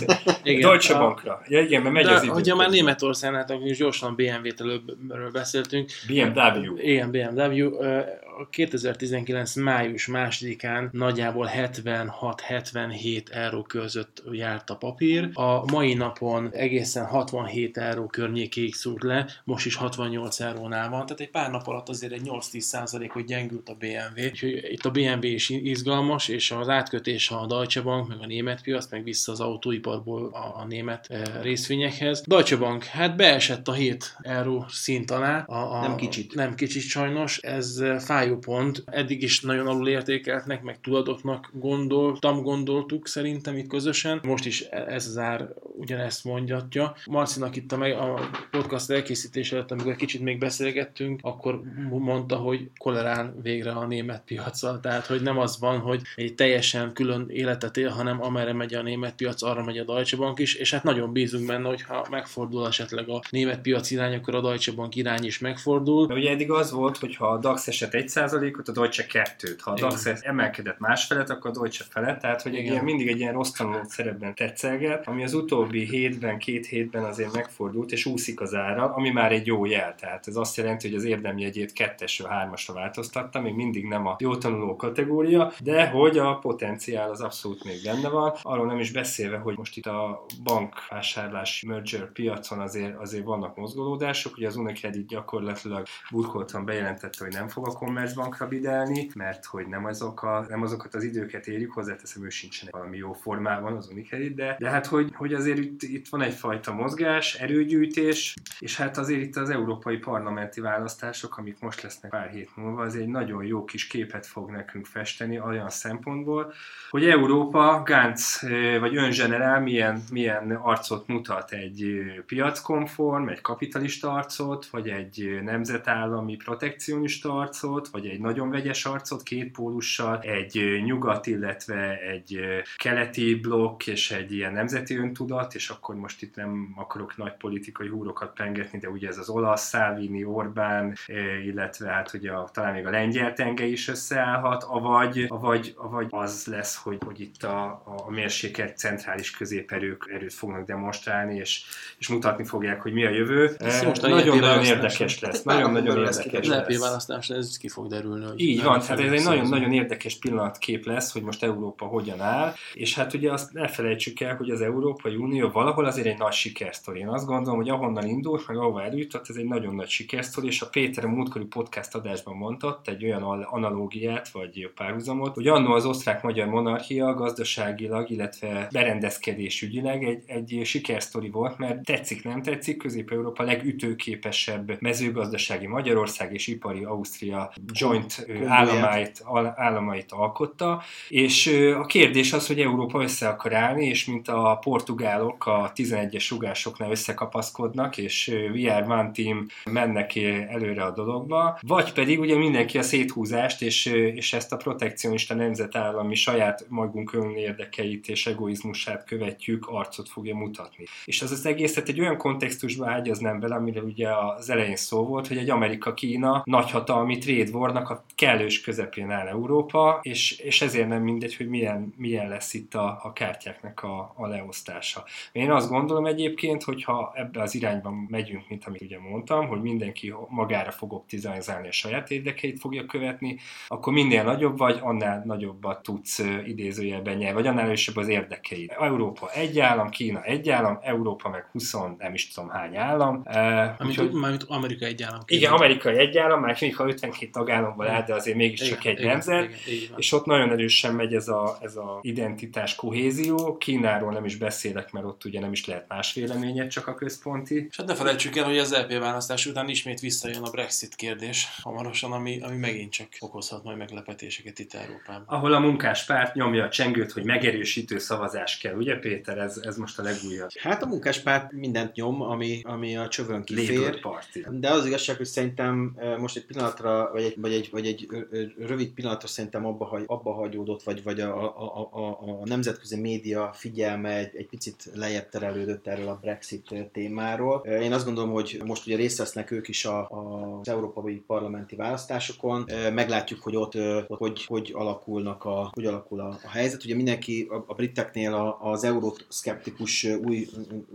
A: Igen.
C: Deutsche
A: A-
C: Bankra. Ja, igen, mert megy
A: De,
C: az idő.
A: hogyha már. Németországnál, akkor is gyorsan BMW-t előbbről beszéltünk.
C: BMW.
A: Igen, BMW. Ö, A 2019. május másodikán nagyjából 76-77 euró között járt a papír. A mai napon egészen 67 euró környékéig szúrt le, most is 68 eurónál van, tehát egy pár nap alatt azért egy 8-10 százalékot gyengült a BMW. Úgyhogy itt a BMW is izgalmas, és az átkötés a Deutsche Bank, meg a német piac, meg vissza az autóiparból a, a német e, részvényekhez. Deutsche Bank, hát beesett a 7 euró szint alá. A, a,
B: Nem kicsit.
A: Nem kicsit sajnos, ez e, fájó pont. Eddig is nagyon alul értékeltnek, meg tudatoknak gondoltam, gondoltuk szerintem itt közösen. Most is e- ez az ár ugyanezt mondjatja. Marcinak itt a, meg, a podcast elkészítése előtt, amikor kicsit még beszélgettünk, akkor mondta, hogy kolerál végre a német piaccal. Tehát, hogy nem az van, hogy egy teljesen külön életet él, hanem amerre megy a német piac, arra megy a Deutsche Bank is, és hát nagyon bízunk benne, hogy ha megfordul esetleg a német piac irány, akkor a Deutsche Bank irány is megfordul.
C: Ugye eddig az volt, hogy ha a DAX esett 1%-ot, a Deutsche 2-t. Ha a. DAX emelkedett másfelet, akkor a Deutsche felett. Tehát, hogy egy ilyen, mindig egy ilyen rossz tanulót szerepben tetszelget, ami az utóbbi hétben, két hétben azért megfordult, és úszik az ára, ami már egy jó jel. Tehát ez azt jelenti, hogy az érdemjegyét kettesről hármasra változtatta, még mindig nem a jó tanuló kategória, de hogy a potenciál az abszolút még benne van. Arról nem is beszélve, hogy most itt a bankvásárlás merger piacon azért, azért vannak mozgolódások. Ugye az Unicredit gyakorlatilag burkoltan bejelentette, hogy nem fog a Commerzbankra bidelni, mert hogy nem, azok a, nem azokat az időket érjük, hozzáteszem, ő sincsen valami jó formában az Unicredit, de, de hát hogy, hogy azért itt, itt van egyfajta mozgás, erőgyűjtés, és hát azért itt az európai parlamenti választások, amik most lesznek pár hét múlva, az egy nagyon jó kis képet fog nekünk festeni olyan szempontból, hogy Európa, Gantz vagy öngenerál milyen, milyen arcot mutat egy piackonform, egy kapitalista arcot, vagy egy nemzetállami protekcionista arcot, vagy egy nagyon vegyes arcot, két pólussal, egy nyugat, illetve egy keleti blokk, és egy ilyen nemzeti öntudat, és akkor most itt nem akarok nagy politikai húrokat pengetni, de ugye ez az olasz, Salvini, Orbán, illetve hát ugye a, talán még a lengyel tenge is összeállhat, avagy, avagy, avagy az lesz, hogy, hogy itt a, a mérsékelt centrális középerők erőt fognak demonstrálni, és, és mutatni fogják, hogy mi a jövő.
A: Ez most a
C: Nagyon-nagyon érdekes lesz. Nagyon-nagyon
B: pár napon belül
C: érdekes
A: Az LP
C: lesz.
A: választásra ez ki fog derülni. Hogy
C: Így van, tehát ez egy nagyon-nagyon érdekes pillanatkép lesz, hogy most Európa hogyan áll, és hát ugye azt ne felejtsük el, hogy az Európai Unió valahol azért egy nagy sikersztori. Én azt gondolom, hogy ahonnan indult, meg ahova eljutott, ez egy nagyon nagy sikersztori, és a Péter a múltkori podcast adásban mondott egy olyan al- analógiát, vagy párhuzamot, hogy annó az osztrák-magyar monarchia gazdaságilag, illetve berendezkedés ügyileg egy, egy sikersztori volt, mert tetszik, nem tetszik, Közép-Európa legütőképesebb mezőgazdasági Magyarország és ipari Ausztria joint államait, államait alkotta, és a kérdés az, hogy Európa össze akar állni, és mint a portugálok a 11-es sugásoknál összekapaszkodnak, és we are one team mennek előre a dologba, vagy pedig ugye mindenki a széthúzást, és, és ezt a protekcionista nemzetállami saját magunk önérdekeit és egoizmusát követjük, arcot fogja mutatni. És az az egészet egy olyan kontextusba ágyaznám bele, amire ugye az elején szó volt, hogy egy Amerika-Kína nagyhatalmi trade warnak a kellős közepén áll Európa, és, és ezért nem mindegy, hogy milyen, milyen lesz itt a, a kártyáknak a, a leosztása. Én azt gondolom egyébként, hogy ha ebbe az irányba megyünk, mint amit ugye mondtam, hogy mindenki magára fog optimizálni a saját érdekeit fogja követni, akkor minél nagyobb vagy, annál nagyobbat tudsz idézőjelben nyerni, vagy annál erősebb az érdekeid. Európa egy állam, Kína egy állam, Európa meg 20, nem is tudom hány állam. Uh,
A: Amit,
C: úgyhogy-
A: mármint Amerika egy állam.
C: igen, amerikai egy állam, már ha 52 tagállamból áll, de azért mégiscsak egy nemzet.
A: Igen, van.
C: És ott nagyon erősen megy ez a, ez a identitás kohézió. Kínáról nem is beszélek, mert ott ugye nem is lehet más véleményed, csak a központi.
A: És hát ne felejtsük el, hogy az LP választás után ismét visszajön a Brexit kérdés hamarosan, ami, ami megint csak okozhat majd meglepetéseket itt Európában.
C: Ahol a munkáspárt nyomja a csengőt, hogy megerősítő szavazás kell, ugye Péter? Ez, ez most a legújabb.
B: Hát a munkáspárt mindent nyom, ami, ami a csövön kifér.
C: Party.
B: De az igazság, hogy szerintem eh, most egy pillanatra, vagy egy, vagy egy, vagy egy ö, ö, rövid pillanatra szerintem abba, hagy, abba hagyódott, vagy, vagy a, a, a, a, nemzetközi média figyelme egy, egy picit lejjebb terelődött erről a Brexit témáról. Én azt gondolom, hogy most ugye részt vesznek ők is a, a, az európai parlamenti választásokon. Meglátjuk, hogy ott, ott hogy, hogy alakulnak a, hogy alakul a, a helyzet. Ugye mindenki a, a briteknél a, az euroszkeptikus új,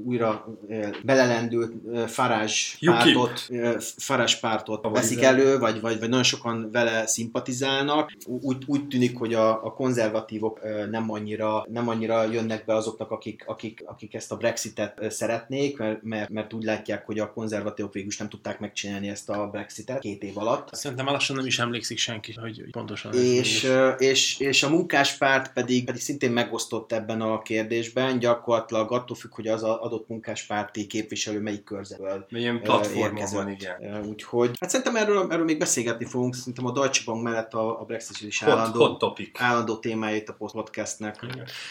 B: újra belelendült Farage pártot, Farage pártot veszik elő, vagy, vagy, vagy nagyon sokan vele szimpatizálnak. Úgy, úgy tűnik, hogy a, a konzervatívok nem annyira, nem annyira jönnek be azoknak, akik, akik akik, ezt a Brexitet szeretnék, mert, mert, mert úgy látják, hogy a konzervatívok végül is nem tudták megcsinálni ezt a Brexitet két év alatt.
A: Szerintem lassan nem is emlékszik senki, hogy pontosan.
B: És, és, és a munkáspárt pedig, pedig szintén megosztott ebben a kérdésben, gyakorlatilag attól függ, hogy az adott munkáspárti képviselő melyik körzetből
C: Milyen platformon van, igen.
B: Úgyhogy, hát szerintem erről, erről még beszélgetni fogunk, szerintem a Deutsche Bank mellett a, a Brexit is
C: hot,
B: állandó,
C: hot topic.
B: állandó témája itt a podcastnek.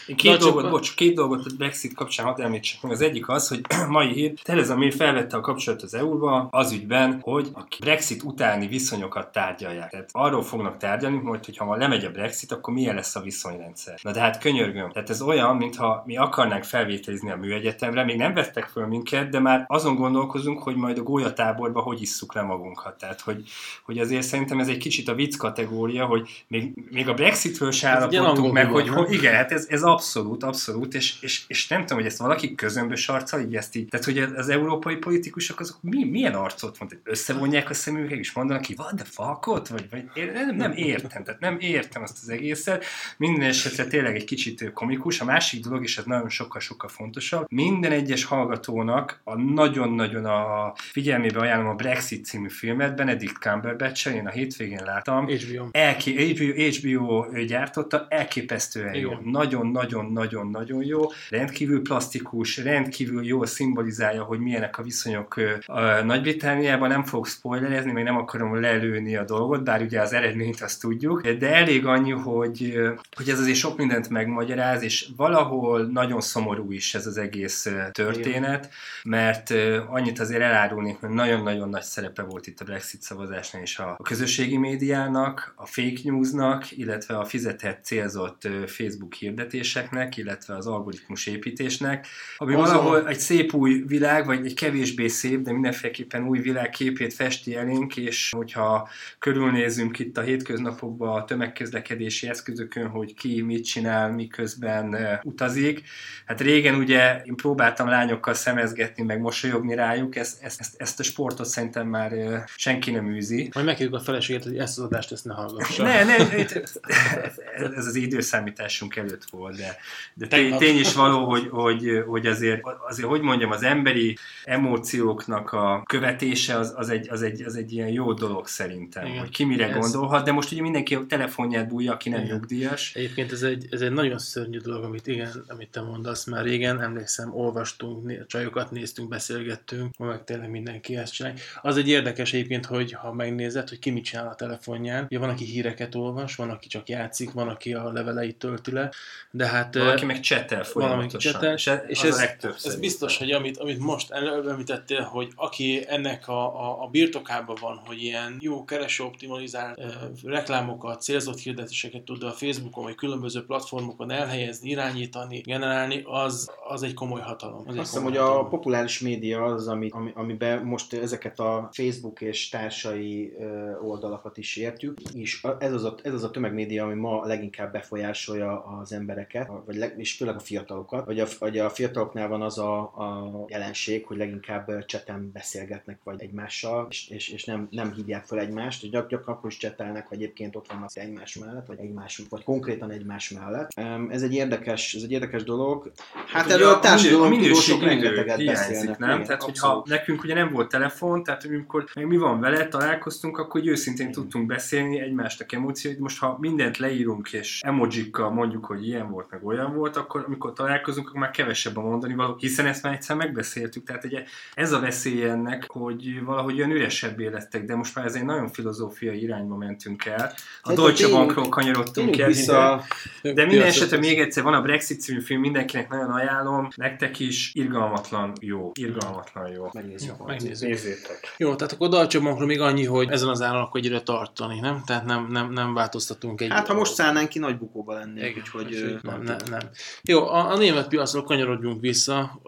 C: Én két Deutsche dolgot, bocs, két dolgot a Brexit kapcsán hadd említsek meg. Az egyik az, hogy <clears throat> mai hír, Theresa May felvette a kapcsolatot az EU-ba az ügyben, hogy a Brexit utáni viszonyokat tárgyalják. Tehát arról fognak tárgyalni, hogy hogyha ma lemegy a Brexit, akkor milyen lesz a viszonyrendszer. Na de hát könyörgöm. Tehát ez olyan, mintha mi akarnánk felvételizni a műegyetemre, még nem vettek föl minket, de már azon gondolkozunk, hogy majd a gólyatáborba hogy isszuk le magunkat. Tehát, hogy, hogy azért szerintem ez egy kicsit a vicc kategória, hogy még, még a Brexitről se állapodtunk meg, hogy, hogy igen, hát ez, ez abszolút, abszolút, és, és, és nem tudom, hogy ezt valaki közömbös arccal így ezt így, tehát hogy az európai politikusok azok mi, milyen arcot mondják, összevonják a szemüket, és mondanak ki, what the fuckot, vagy, vagy én nem, nem értem, tehát nem értem azt az egészet. Minden esetre tényleg egy kicsit komikus. A másik dolog, és ez nagyon sokkal-sokkal fontosabb, minden egyes hallgatónak a nagyon-nagyon a figyelmébe ajánlom a Brexit című filmet, Benedict cumberbatch én a hétvégén láttam.
A: HBO.
C: Elké, HBO, HBO gyártotta, elképesztően jó. Nagyon-nagyon-nagyon-nagyon jó. Rendkívül plastikus, rendkívül jól szimbolizálja, hogy milyenek a viszonyok a Nagy-Britániában. Nem fogok spoilerezni, még nem akarom lelőni a dolgot, bár ugye az eredményt azt tudjuk, de elég annyi, hogy, hogy ez azért sok mindent megmagyaráz, és valahol nagyon szomorú is ez az egész történet, mert annyit azért elárulnék, hogy nagyon-nagyon nagy szerepe volt itt a Brexit szavazásnál is a közösségi médiának, a fake newsnak, illetve a fizetett célzott Facebook hirdetéseknek, illetve az algoritmus építésnek, ami Azon. valahol egy szép új világ, vagy egy kevésbé szép, de mindenféleképpen új világ képét festi elénk, és hogyha körülnézünk itt a hétköznapokban a tömegközlekedési eszközökön, hogy ki mit csinál, miközben utazik. Hát régen ugye én próbáltam lányokkal szemezgetni, meg mosolyogni rájuk, ezt, ezt, ezt, a sportot szerintem már senki nem űzi.
A: Majd megkérjük a feleséget, hogy ezt az adást ezt ne hallgassa.
C: Ne, ne, <laughs> ez az időszámításunk előtt volt, de, de tény, tény is való, hogy, hogy, hogy azért, azért, hogy mondjam, az emberi emócióknak a követése az, az, egy, az, egy, az egy ilyen jó dolog szerintem, Igen. hogy ki mire ez... gondolhat, de most ugye mindenki a telefonját bújja, aki nem Igen. nyugdíjas.
A: Egyébként ez egy, ez egy nagyon szörnyű dolog, amit igen, amit te mondasz, már régen emlékszem, olvastunk, csajokat néztünk, beszélgettünk, meg tényleg mindenki ezt csinálja. Az egy érdekes egyébként, hogy ha megnézed, hogy ki mit csinál a telefonján, ugye van, aki híreket olvas, van, aki csak játszik, van, aki a leveleit tölti le, de hát...
C: Valaki meg csetel folyamatosan.
A: Csetel, és ez, ez biztos, hogy amit, amit most említettél, hogy aki ennek a, a, a birtokában van, hogy ilyen jó kereső optimalizált e, reklámokat, célzott hirdetéseket tud a Facebookon vagy különböző platformokon elhelyezni, irányítani, generálni, az, az egy komoly hatalom. Az
B: Azt hiszem, hogy hatalom. a populáris média az, ami, ami, amiben most ezeket a Facebook és társai oldalakat is értjük, és ez az a, ez az a tömegmédia, ami ma leginkább befolyásolja az embereket, vagy leg, és főleg a fiatalokat, vagy a, vagy a fiataloknál van az a, a jelenség, hogy leginkább cseten beszélgetnek vagy egymással, és, és, és nem, nem hívják fel egymást, gyak, gyakran akkor is csetelnek, vagy egyébként ott vannak egymás mellett, vagy egymás, vagy konkrétan egymás mellett. Ez egy érdekes, ez egy érdekes dolog. Hát, hát erről a társadalom tudósok rengeteget beszélnek.
C: Nem? Tehát, hogyha nekünk ugye nem volt telefon, tehát amikor mi van vele, találkoztunk, akkor őszintén tudtunk beszélni egymásnak emócióit. Most ha mindent leírunk és emojikkal mondjuk, hogy ilyen volt, meg olyan volt, akkor amikor találkozunk, akkor már kevesebb a mondani való, hiszen ezt már egyszer megbeszéltük. Tehát ugye ez a veszély ennek, hogy valahogy olyan üresebbé lettek, de most már ez egy nagyon filozófiai irányba mentünk el. A Deutsche Bankról kanyarodtunk el. Vissza, de minden esetre még egyszer van a Brexit című film, mindenkinek nagyon ajánlom, nektek is irgalmatlan jó. Irgalmatlan jó.
B: Megnézzük.
A: Megnézzük. Nézzétek. Jó, tehát akkor Deutsche Bankról még annyi, hogy ezen az állnak egyre tartani, nem? Tehát nem, nem, nem változtatunk egy...
B: Hát ha most szállnánk ki, nagy bukóba lennénk, úgyhogy...
A: Nem, nem, nem. Jó, a, a német piacról kanyarodjunk vissza,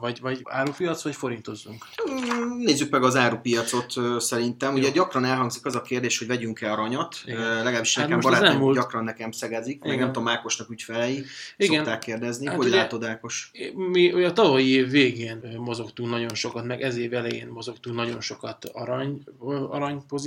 A: vagy, vagy árupiac, vagy forintozzunk?
B: Nézzük meg az árupiacot szerintem. Ugye Jó. gyakran elhangzik az a kérdés, hogy vegyünk-e aranyat. Igen. Legalábbis hát nekem barátom elmúlt... gyakran nekem szegezik, meg nem tudom, Ákosnak ügyfelei Igen. szokták kérdezni. Hát hogy ugye, látod, Ákos?
A: Mi a tavalyi év végén mozogtunk nagyon sokat, meg ez év elején mozogtunk nagyon sokat arany,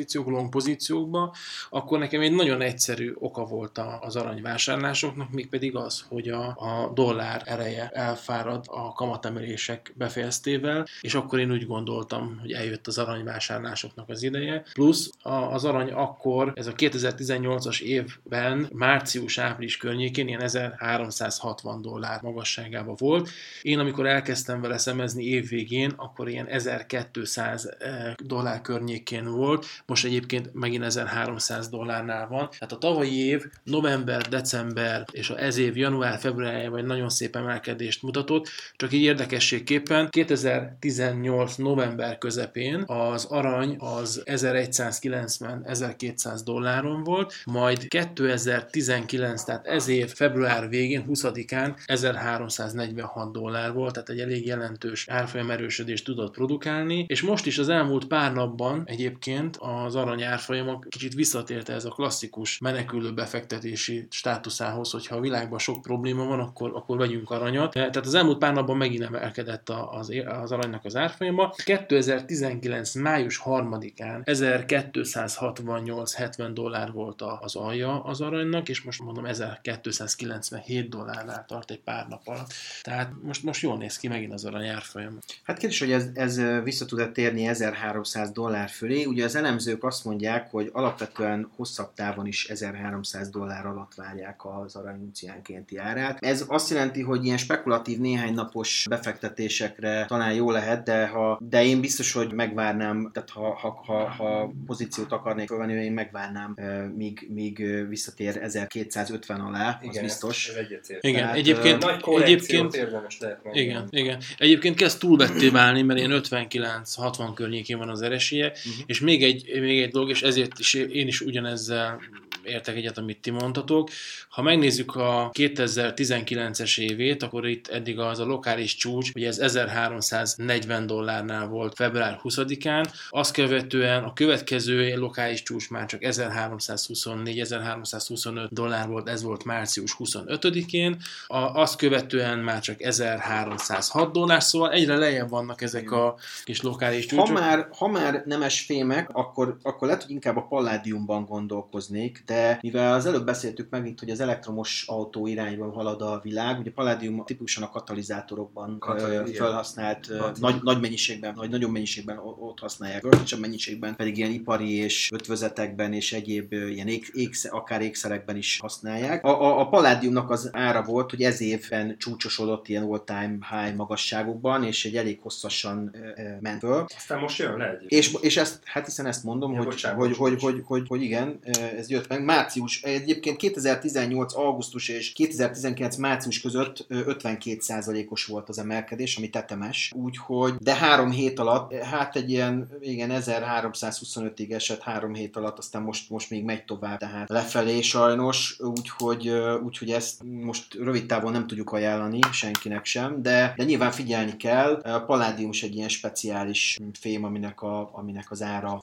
A: aranypozíciók, long pozíciókba, akkor nekem egy nagyon egyszerű oka volt az aranyvásárlásoknak, mégpedig az, hogy a, a dollár ereje elfárad a kamatemelések befejeztével, és akkor én úgy gondoltam, hogy eljött az aranyvásárlásoknak az ideje. Plusz az arany akkor, ez a 2018-as évben, március-április környékén ilyen 1360 dollár magasságában volt. Én amikor elkezdtem vele szemezni évvégén, akkor ilyen 1200 eh, dollár környékén volt, most egyébként megint 1300 dollárnál van. Tehát a tavalyi év november, december és a ez év január, februárjában egy nagyon szép emelkedést mutatott, csak így érdekességképpen 2018 november közepén az arany az 1190-1200 dolláron volt, majd 2019, tehát ez év február végén, 20-án 1346 dollár volt, tehát egy elég jelentős árfolyam erősödést tudott produkálni, és most is az elmúlt pár napban egyébként az arany árfolyama kicsit visszatért ez a klasszikus menekülő befektetési státuszához, hogyha a világban sok probléma van, akkor, akkor vegyünk aranyat. Tehát az elmúlt pár napban megint emelkedett az, az aranynak az árfolyama. 2019. május 3-án 1268-70 dollár volt az alja az aranynak, és most mondom 1297 dollárnál tart egy pár nap alatt. Tehát most, most jól néz ki megint az arany árfolyam.
B: Hát kérdés, hogy ez, ez vissza tud térni 1300 dollár fölé. Ugye az elemzők azt mondják, hogy alapvetően hosszabb távon is 1300 dollár alatt várják az arany unciánkénti árát. Ez azt jelenti, hogy ilyen spekulatív néhány napos befektetésekre talán jó lehet, de, ha, de én biztos, hogy megvárnám, tehát ha, ha, ha, ha pozíciót akarnék venni, én megvárnám, míg, míg visszatér 1250 alá, az
C: igen,
B: biztos.
C: Ez, ez
A: igen, Tehát, egyébként,
C: nagy egyébként érdemes lehet
A: igen, igen. Egyébként kezd túlvetté válni, mert én 59-60 környékén van az eresélye, uh-huh. és még egy, még egy dolog, és ezért is én is ugyanezzel értek egyet, amit ti mondtatok. Ha megnézzük a 2019-es évét, akkor itt eddig az a lokális csúcs, ugye ez 1340 dollárnál volt február 20-án, azt követően a következő lokális csúcs már csak 1324-1325 dollár volt, ez volt március 25-én, a, azt követően már csak 1306 dollár, szóval egyre lejjebb vannak ezek a kis lokális csúcsok.
B: Ha már, ha már nemes fémek, akkor, akkor lehet, hogy inkább a palládiumban gondolkoznék, de mivel az előbb beszéltük meg itt, hogy az elektromos autó irányban halad a világ, ugye Palladium típusan a katalizátorokban Katal- felhasznált nagy, nagy mennyiségben, vagy nagyon mennyiségben ott használják, kölcsön mennyiségben pedig ilyen ipari és ötvözetekben és egyéb ilyen ég, ékszer, akár ékszerekben is használják. A, a, a Palladiumnak az ára volt, hogy ez évben csúcsosodott ilyen all-time high magasságokban, és egy elég hosszasan e, ment föl.
C: Aztán most jön le
B: És, és ezt, hát hiszen ezt mondom, ja, hogy, bocsánat, hogy, bocsánat. hogy, hogy, hogy, hogy, igen, ez jött meg március, egyébként 2018. augusztus és 2019. március között 52%-os volt az emelkedés, ami tetemes, úgyhogy, de három hét alatt, hát egy ilyen, igen, 1325-ig esett három hét alatt, aztán most, most még megy tovább, tehát lefelé sajnos, úgyhogy, úgyhogy ezt most rövid távon nem tudjuk ajánlani senkinek sem, de, de nyilván figyelni kell, a Palladium is egy ilyen speciális fém, aminek, a, aminek az ára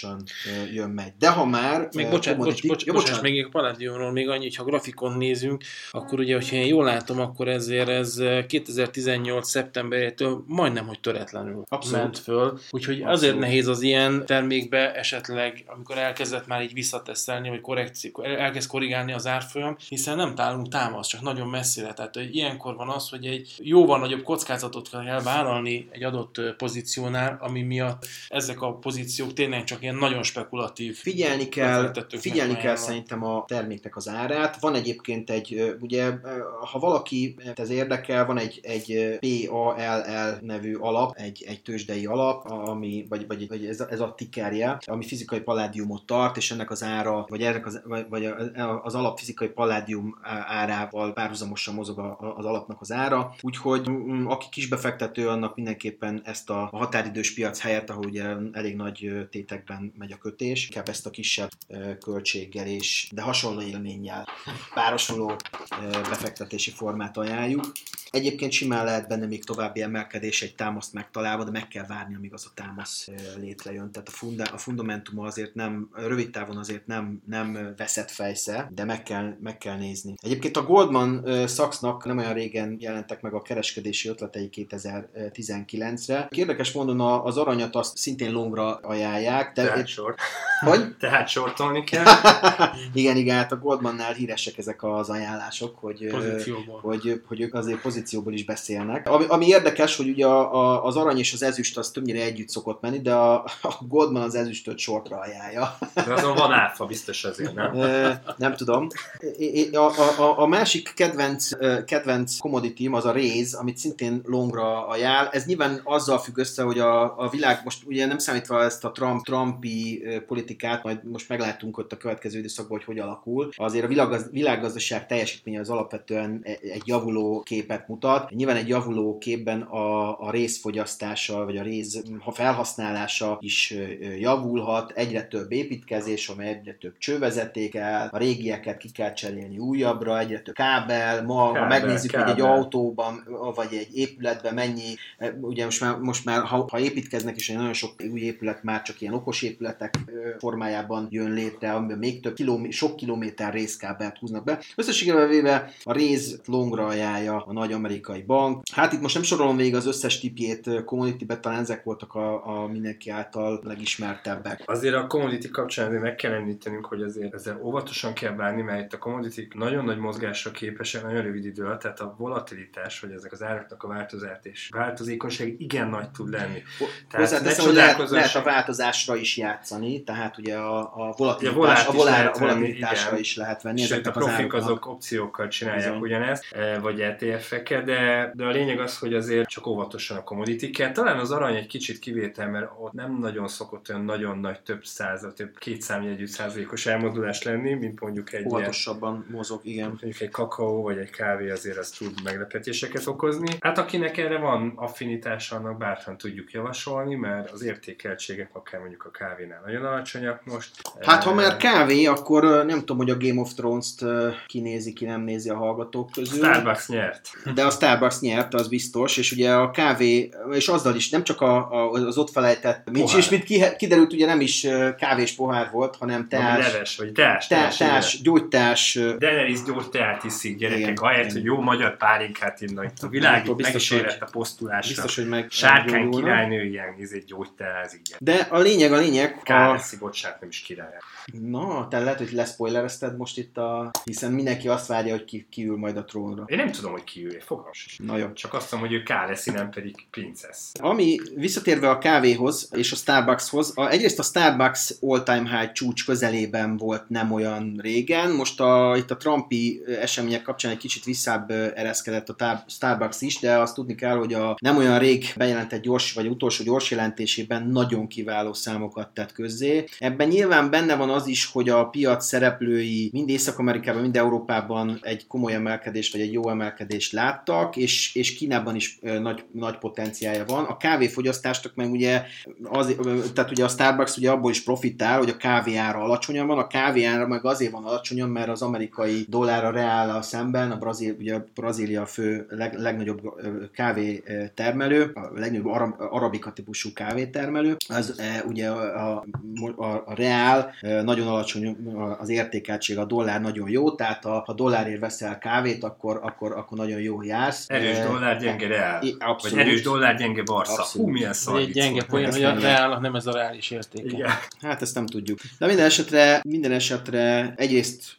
B: folyamatosan jön megy. De ha már...
A: Még bocsánat, bocs, bocs, bocsánat, még a Palladiumról még annyi, ha grafikon nézünk, akkor ugye, hogyha én jól látom, akkor ezért ez 2018. szeptemberétől majdnem, hogy töretlenül Abszolút. ment föl. Úgyhogy Abszolút. azért nehéz az ilyen termékbe esetleg, amikor elkezdett már így visszateszelni, vagy korrekció, elkezd korrigálni az árfolyam, hiszen nem találunk támasz, csak nagyon messzire. Tehát hogy ilyenkor van az, hogy egy jóval nagyobb kockázatot kell vállalni egy adott pozíciónál, ami miatt ezek a pozíciók tényleg csak ilyen nagyon spekulatív.
B: Figyelni kell, figyelni kell szerintem a terméknek az árát. Van egyébként egy, ugye, ha valaki ez érdekel, van egy, egy PALL nevű alap, egy, egy tőzsdei alap, ami, vagy, vagy, vagy ez, a, ez a tickerje, ami fizikai paládiumot tart, és ennek az ára, vagy, ennek az, vagy az alap fizikai paládium árával párhuzamosan mozog az alapnak az ára. Úgyhogy mm, aki kisbefektető, annak mindenképpen ezt a határidős piac helyett, ahol ugye elég nagy tétekben megy a kötés, inkább ezt a kisebb költséggel és de hasonló élménnyel párosuló befektetési formát ajánljuk. Egyébként simán lehet benne még további emelkedés egy támaszt megtalálva, de meg kell várni, amíg az a támasz létrejön. Tehát a, funda, a fundamentum azért nem, rövid távon azért nem, nem veszett fejsze, de meg kell, meg kell nézni. Egyébként a Goldman Sachsnak nem olyan régen jelentek meg a kereskedési ötletei 2019-re. Érdekes módon az aranyat azt szintén longra ajánlják.
C: De Tehát short.
B: Hogy? <laughs>
C: Tehát sortolni kell.
B: igen, igen, hát a Goldmannál híresek ezek az ajánlások, hogy, hogy, hogy ők azért pozícióból is beszélnek. Ami, ami érdekes, hogy ugye a, a, az arany és az ezüst az többnyire együtt szokott menni, de a, a Goldman az ezüstöt sortra ajánlja.
C: De azon van áfa, biztos azért, nem?
B: nem tudom. A, a, a másik kedvenc, kedvenc commodity az a réz, amit szintén longra ajánl. Ez nyilván azzal függ össze, hogy a, a világ most ugye nem számítva ezt a Trump, Trumpi politikát, majd most meglátunk ott a következő időszakban, hogy hogy alakul. Azért a világgaz, világgazdaság teljesítménye az alapvetően e, egy javuló képet mutat. Nyilván egy javuló képben a, a részfogyasztása, vagy a rész ha felhasználása is javulhat, egyre több építkezés, amely egyre több csővezetékkel, a régieket ki kell cserélni újabbra, egyre több kábel, ma kábel, ha megnézzük, kábel. hogy egy autóban, vagy egy épületben mennyi, ugye most már, most már ha, ha építkeznek, és nagyon sok új épület már csak ilyen okos épületek formájában jön létre, amiben még több kilomé- sok kilométer részkábelt húznak be. Összességében véve a réz longra ajánlja a nagy amerikai bank. Hát itt most nem sorolom végig az összes tipjét community talán ezek voltak a, a mindenki által legismertebbek.
C: Azért a commodity kapcsán meg kell említenünk, hogy azért ezzel óvatosan kell bánni, mert itt a commodity nagyon nagy mozgásra képesek, nagyon rövid idő alatt, tehát a volatilitás, vagy ezek az áraknak a változás és változékonyság igen nagy tud lenni.
B: Tehát Hozzáteszem, hogy lehet, lehet, a változásra is játszani, tehát ugye a, a volatilitás, a, volá, a volatilitásra is lehet venni.
C: Sőt, a profik azok opciókkal csinálják Bizony. ugyanezt, e, vagy ETF-ekkel, de, de a lényeg az, hogy azért csak óvatosan a commodity Talán az arany egy kicsit kivétel, mert ott nem nagyon szokott olyan nagyon nagy több százal, több két számjegyű százalékos elmozdulás lenni, mint mondjuk egy
B: Óvatosabban ilyen, mozog, igen.
C: Mondjuk egy kakaó vagy egy kávé azért az tud meglepetéseket okozni. Hát akinek erre van affinitása, annak bátran tudjuk javasolni, mert az értékeltségek akár mondjuk a kávénál nagyon alacsonyak most.
B: Hát ha már kávé, akkor nem tudom, hogy a Game of Thrones-t kinézi, ki nem nézi a hallgatók közül.
C: Starbucks nyert.
B: De a Starbucks nyert, az biztos, és ugye a kávé, és azzal is nem csak a, a, az ott felejtett, mint, és mint kiderült, ugye nem is kávés pohár volt, hanem teás.
C: leves, vagy teás.
B: Teás, teás gyógytás.
C: Daenerys gyógyteát iszik, gyerekek, ahelyett, hogy jó magyar pálinkát inna itt a világ, meg is a posztulásra.
B: Biztos, hogy meg
C: Sárkány királynő ilyen, ez egy gyógyteáz, igen.
B: De a lényeg, a lényeg...
C: Káleszi, a... bocsánat, nem is király.
B: Na, te lehet, hogy leszpoilerezted most itt a... Hiszen mindenki azt várja, hogy ki, kiül majd a trónra.
C: Én nem tudom, hogy kiül, fogalmam
B: Na jó.
C: Csak azt mondom, hogy ő Káleszi, nem pedig princesz.
B: Ami visszatérve a kávéhoz és a Starbuckshoz, a, egyrészt a Starbucks all-time high csúcs közelében volt nem olyan régen, most a, itt a Trumpi események kapcsán egy kicsit visszább ereszkedett a Starbucks is, de azt tudni kell, hogy a nem olyan rég bejelentett gyors, vagy utolsó gyors jelentésében nagyon kiváló számokat tett közzé. Ebben nyilván benne van az is, hogy a piac szereplői mind Észak-Amerikában, mind Európában egy komoly emelkedést, vagy egy jó emelkedést láttak, és, és Kínában is nagy, nagy potenciája van. A kávéfogyasztástok meg ugye, az, tehát ugye a Starbucks ugye abból is profitál, hogy a kávé ára alacsonyan van, a kávé ára meg azért van alacsonyan, mert az amerikai dollárra reállal szemben, a Brazíl, ugye a Brazília a fő leg, legnagyobb kávé termelő, a legnagyobb arab, arabika típusú kávétermelő, az ugye a, a, a reál nagyon alacsony az értékeltség, a dollár nagyon jó, tehát ha a dollárért veszel kávét, akkor, akkor, akkor nagyon jó jársz.
C: Erős dollár, gyenge reál. Abszolút. Vagy erős dollár, gyenge barsza. Hú, milyen szar.
A: Egy gyenge poén, hogy a reál, nem ez a reális érték.
B: Igen. Hát ezt nem tudjuk. De minden esetre, minden esetre egyrészt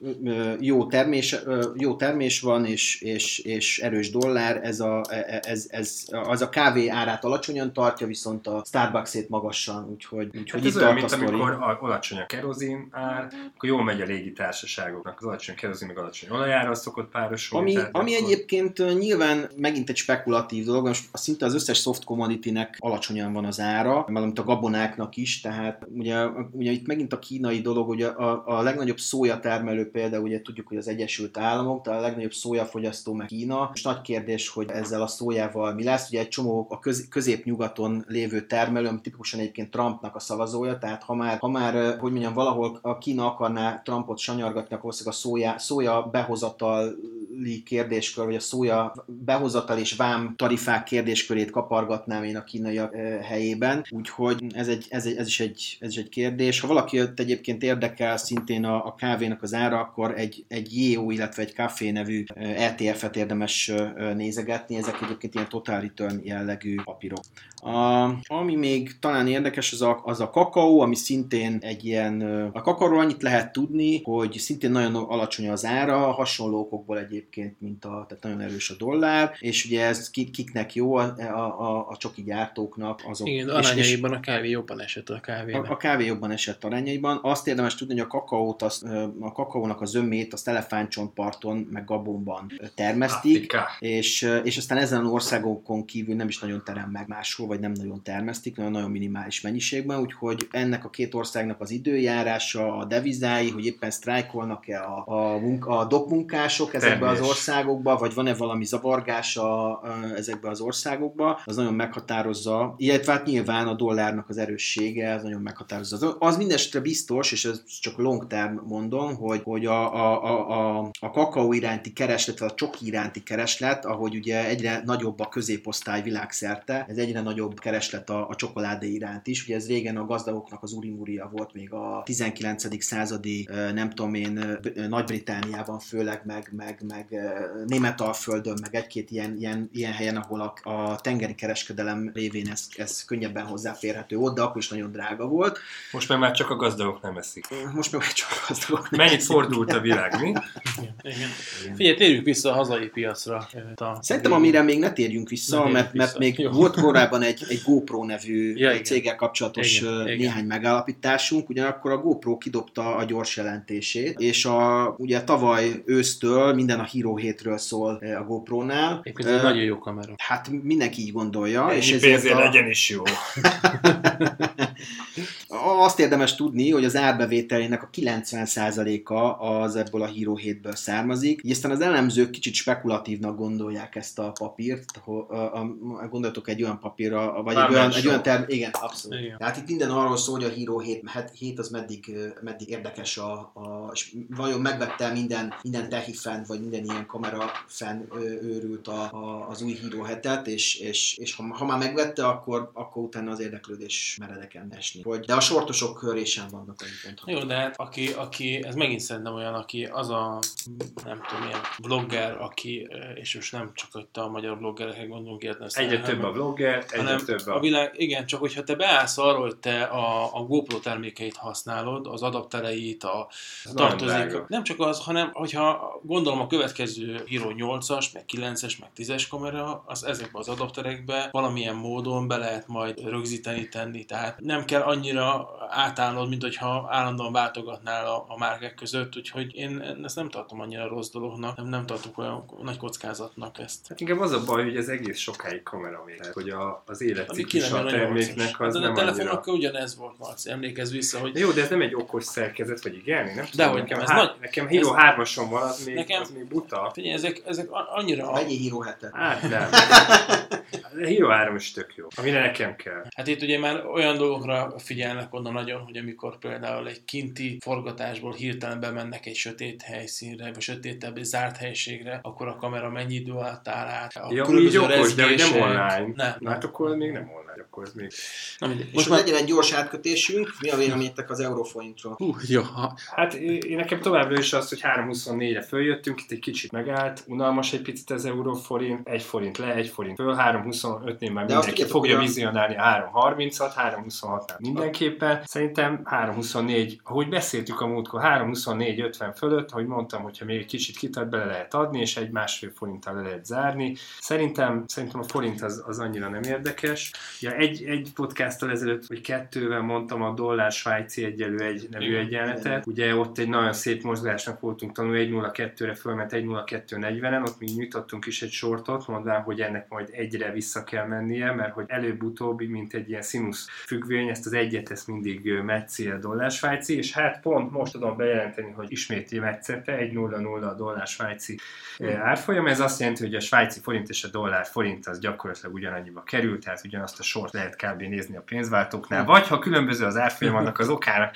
B: jó termés, jó termés van, és, és, és erős dollár, ez a, e, e, ez, ez, az a kávé árát alacsonyan tartja, viszont a Starbucks-ét magasan, úgyhogy, úgyhogy
C: hát itt ez olyan, mint amikor alacsony a kerozin ár, akkor jól megy a légitársaságoknak, az alacsony kerozin, meg alacsony olajára szokott párosulni.
B: Ami, ami akkor... egyébként nyilván megint egy spekulatív dolog, most szinte az összes soft commodity-nek alacsonyan van az ára, mint a gabonáknak is, tehát ugye, ugye itt megint a kínai dolog, ugye a, a legnagyobb szója termelő például, ugye tudjuk, hogy az Egyesült Államok, de a legnagyobb szójafogyasztó meg Kína, és nagy kérdés, hogy ezzel a szójával mi lesz, ugye egy csomó a köz, középnyugaton lévő termelő, ami tipikusan egyébként Trumpnak a szavazója, tehát ha már, ha már hogy mondjam, valahol a Kína akarná Trumpot sanyargatni, akkor a szója, szója behozatali kérdéskör, vagy a szója behozatal és vám tarifák kérdéskörét kapargatnám én a kínaiak helyében, úgyhogy ez, egy, ez, egy, ez, is egy, ez is egy kérdés. Ha valaki egyébként érdekel szintén a, a kávénak az ára, akkor egy, egy JO, illetve egy Café nevű ETF-et érdemes nézegetni, ezek egyébként ilyen total return jellegű papírok. A, ami még talán érdekes, az a, az a kakaó, ami szintén egy ilyen, a kakaóról annyit lehet tudni, hogy szintén nagyon alacsony az ára, hasonló okokból egyébként, mint a, tehát nagyon erős a dollár, és ugye ez kiknek jó, a, a, a csoki gyártóknak. Azok,
A: Igen, arányaiban a kávé jobban esett a kávé.
B: A, a kávé jobban esett arányaiban. Azt érdemes tudni, hogy a kakaót, az, a kakaónak a zömét azt elefántcsontparton, meg Gabonban termesztik, és, és aztán ezen országokon kívül nem is nagyon terem meg máshol, vagy nem nagyon termesztik, nagyon, nagyon minimális mennyiségben, úgyhogy ennek a két országnak az időjárása, a devizái, hogy éppen sztrájkolnak-e a, a, munka, a dokmunkások ezekbe az országokba, vagy van-e valami zavargása ezekbe az országokba, az nagyon meghatározza, illetve hát nyilván a dollárnak az erőssége, az nagyon meghatározza. Az, az mindestre biztos, és ez csak long term mondom, hogy, hogy a, a, a, a, a kakaó iránti kereslet, vagy a csoki iránti kereslet, ahogy ugye egyre nagyobb a középosztály világszerte, ez egyre nagyobb kereslet a, a csokoládé iránt is. Ugye ez régen a gazdagoknak az urimúria volt még a 19. századi, nem tudom én, Nagy-Britániában főleg, meg, meg, meg Németalföldön, meg egy-két ilyen, ilyen, ilyen helyen, ahol a, a tengeri kereskedelem révén ez, ez könnyebben hozzáférhető volt, de akkor is nagyon drága volt.
C: Most meg már csak a gazdagok nem eszik.
B: Most meg már csak a gazdagok
C: nem Mennyit eszik. fordult a világ, mi? Igen.
A: Igen. Figyelj, térjünk vissza a hazai piacra.
B: A... Szerintem amire még ne térjünk vissza, ne mert, vissza. mert még Jó. volt korábban egy, egy GoPro nevű ja, céggel kapcsolatos igen, néhány igen. megállapításunk, ugyanakkor a GoPro kidobta a gyors jelentését, és a, ugye tavaly ősztől minden a Hero 7-ről szól a GoPro-nál.
A: Egyébként uh, nagyon jó kamera.
B: Hát mindenki így gondolja.
C: Ennyi és ezért a... legyen is jó. <laughs>
B: Azt érdemes tudni, hogy az árbevételének a 90%-a az ebből a Hero 7-ből származik. Így aztán az elemzők kicsit spekulatívnak gondolják ezt a papírt. Gondoltok egy olyan papírra, vagy egy olyan, egy olyan term... Igen, abszolút. Igen. Tehát itt minden arról szól, hogy a Hero 7, 7 az meddig, meddig érdekes, a, a, és vajon megvette minden, minden tehi fent, vagy minden ilyen kamera fenn őrült a, a, az új Hero 7-et, és, és, és ha, ha már megvette, akkor, akkor utána az érdeklődés meredeken esni. Hogy, de a sortosok köré sem vannak
A: annyit Jó, de hát aki, aki, ez megint szerintem olyan, aki az a, nem tudom, ilyen blogger, aki, és most nem csak hogy a magyar bloggerekhez gondolunk érteni.
C: Egyre több a blogger, egyre több a...
A: a világ, igen, csak hogyha te beállsz arról, hogy te a, a GoPro termékeit használod, az adaptereit, a tartozik, nem, nem csak az, hanem hogyha gondolom a következő Hero 8-as, meg 9-es, meg 10-es kamera, az ezekbe az adapterekbe valamilyen módon be lehet majd rögzíteni, tenni. Tehát nem kell annyira átállnod, mint hogyha állandóan váltogatnál a, a márkák között, úgyhogy én ezt nem tartom annyira rossz dolognak, nem, nem tartok olyan nagy kockázatnak ezt.
C: Hát inkább az a baj, hogy ez egész sokáig kamera még, hogy a, az életciklus a terméknek az de nem a
A: telefonokkal annyira... ugyanez volt, Marci, emlékezz vissza, hogy...
C: Jó, de ez nem egy okos szerkezet, vagy igen? Nem
A: tudom, de hogy nekem, ez há... nagy...
C: nekem Hero 3-ason van, az még, nekem... az még buta.
A: Figyelj, ezek, ezek annyira...
B: Mennyi Hero 7
C: Hát nem. <laughs> A Hero 3 is tök jó, amire nekem kell.
A: Hát itt ugye már olyan dolgokra figyelnek oda nagyon, hogy amikor például egy kinti forgatásból hirtelen bemennek egy sötét helyszínre, vagy sötétebb, egy zárt helységre, akkor a kamera mennyi idő alatt áll át.
C: A ja, így okos, de nem online. Nem. Hát akkor még nem online, akkor ez még...
B: Na, Most És már legyen egy gyors átkötésünk, mi a véleményetek az Euroforintról?
A: Hú, jó.
C: Hát én nekem továbbra is az, hogy 3.24-re följöttünk, itt egy kicsit megállt, unalmas egy picit az euróforint, egy forint le, egy forint föl, 3.25-nél már mindenki fogja vizionálni a 3.36, 3.26-nál mindenképpen. Szerintem 3.24, ahogy beszéltük a múltkor, 3.24-50 fölött, ahogy mondtam, hogyha még egy kicsit kitart, bele lehet adni, és egy másfél forinttal le lehet zárni. Szerintem, szerintem a forint az, az annyira nem érdekes. Ja, egy, egy podcasttal ezelőtt, vagy kettővel mondtam a dollár svájci egyelő egy nevű Igen. egyenletet. Ugye ott egy nagyon szép mozgásnak voltunk tanulni, 1.02-re fölment 1.02.40-en, ott mi nyitottunk is egy sortot, mondván, hogy ennek majd egyre vissza kell mennie, mert hogy előbb-utóbb, mint egy ilyen színusz függvény, ezt az egyet ezt mindig metszi a dollár svájci, és hát pont most tudom bejelenteni, hogy ismét metszette, 1.00 a dollár svájci árfolyam. Ez azt jelenti, hogy a svájci forint és a dollár forint az gyakorlatilag ugyanannyiba kerül, tehát ugyanazt a sort lehet kb. nézni a pénzváltóknál, vagy ha különböző az árfolyam, annak az okára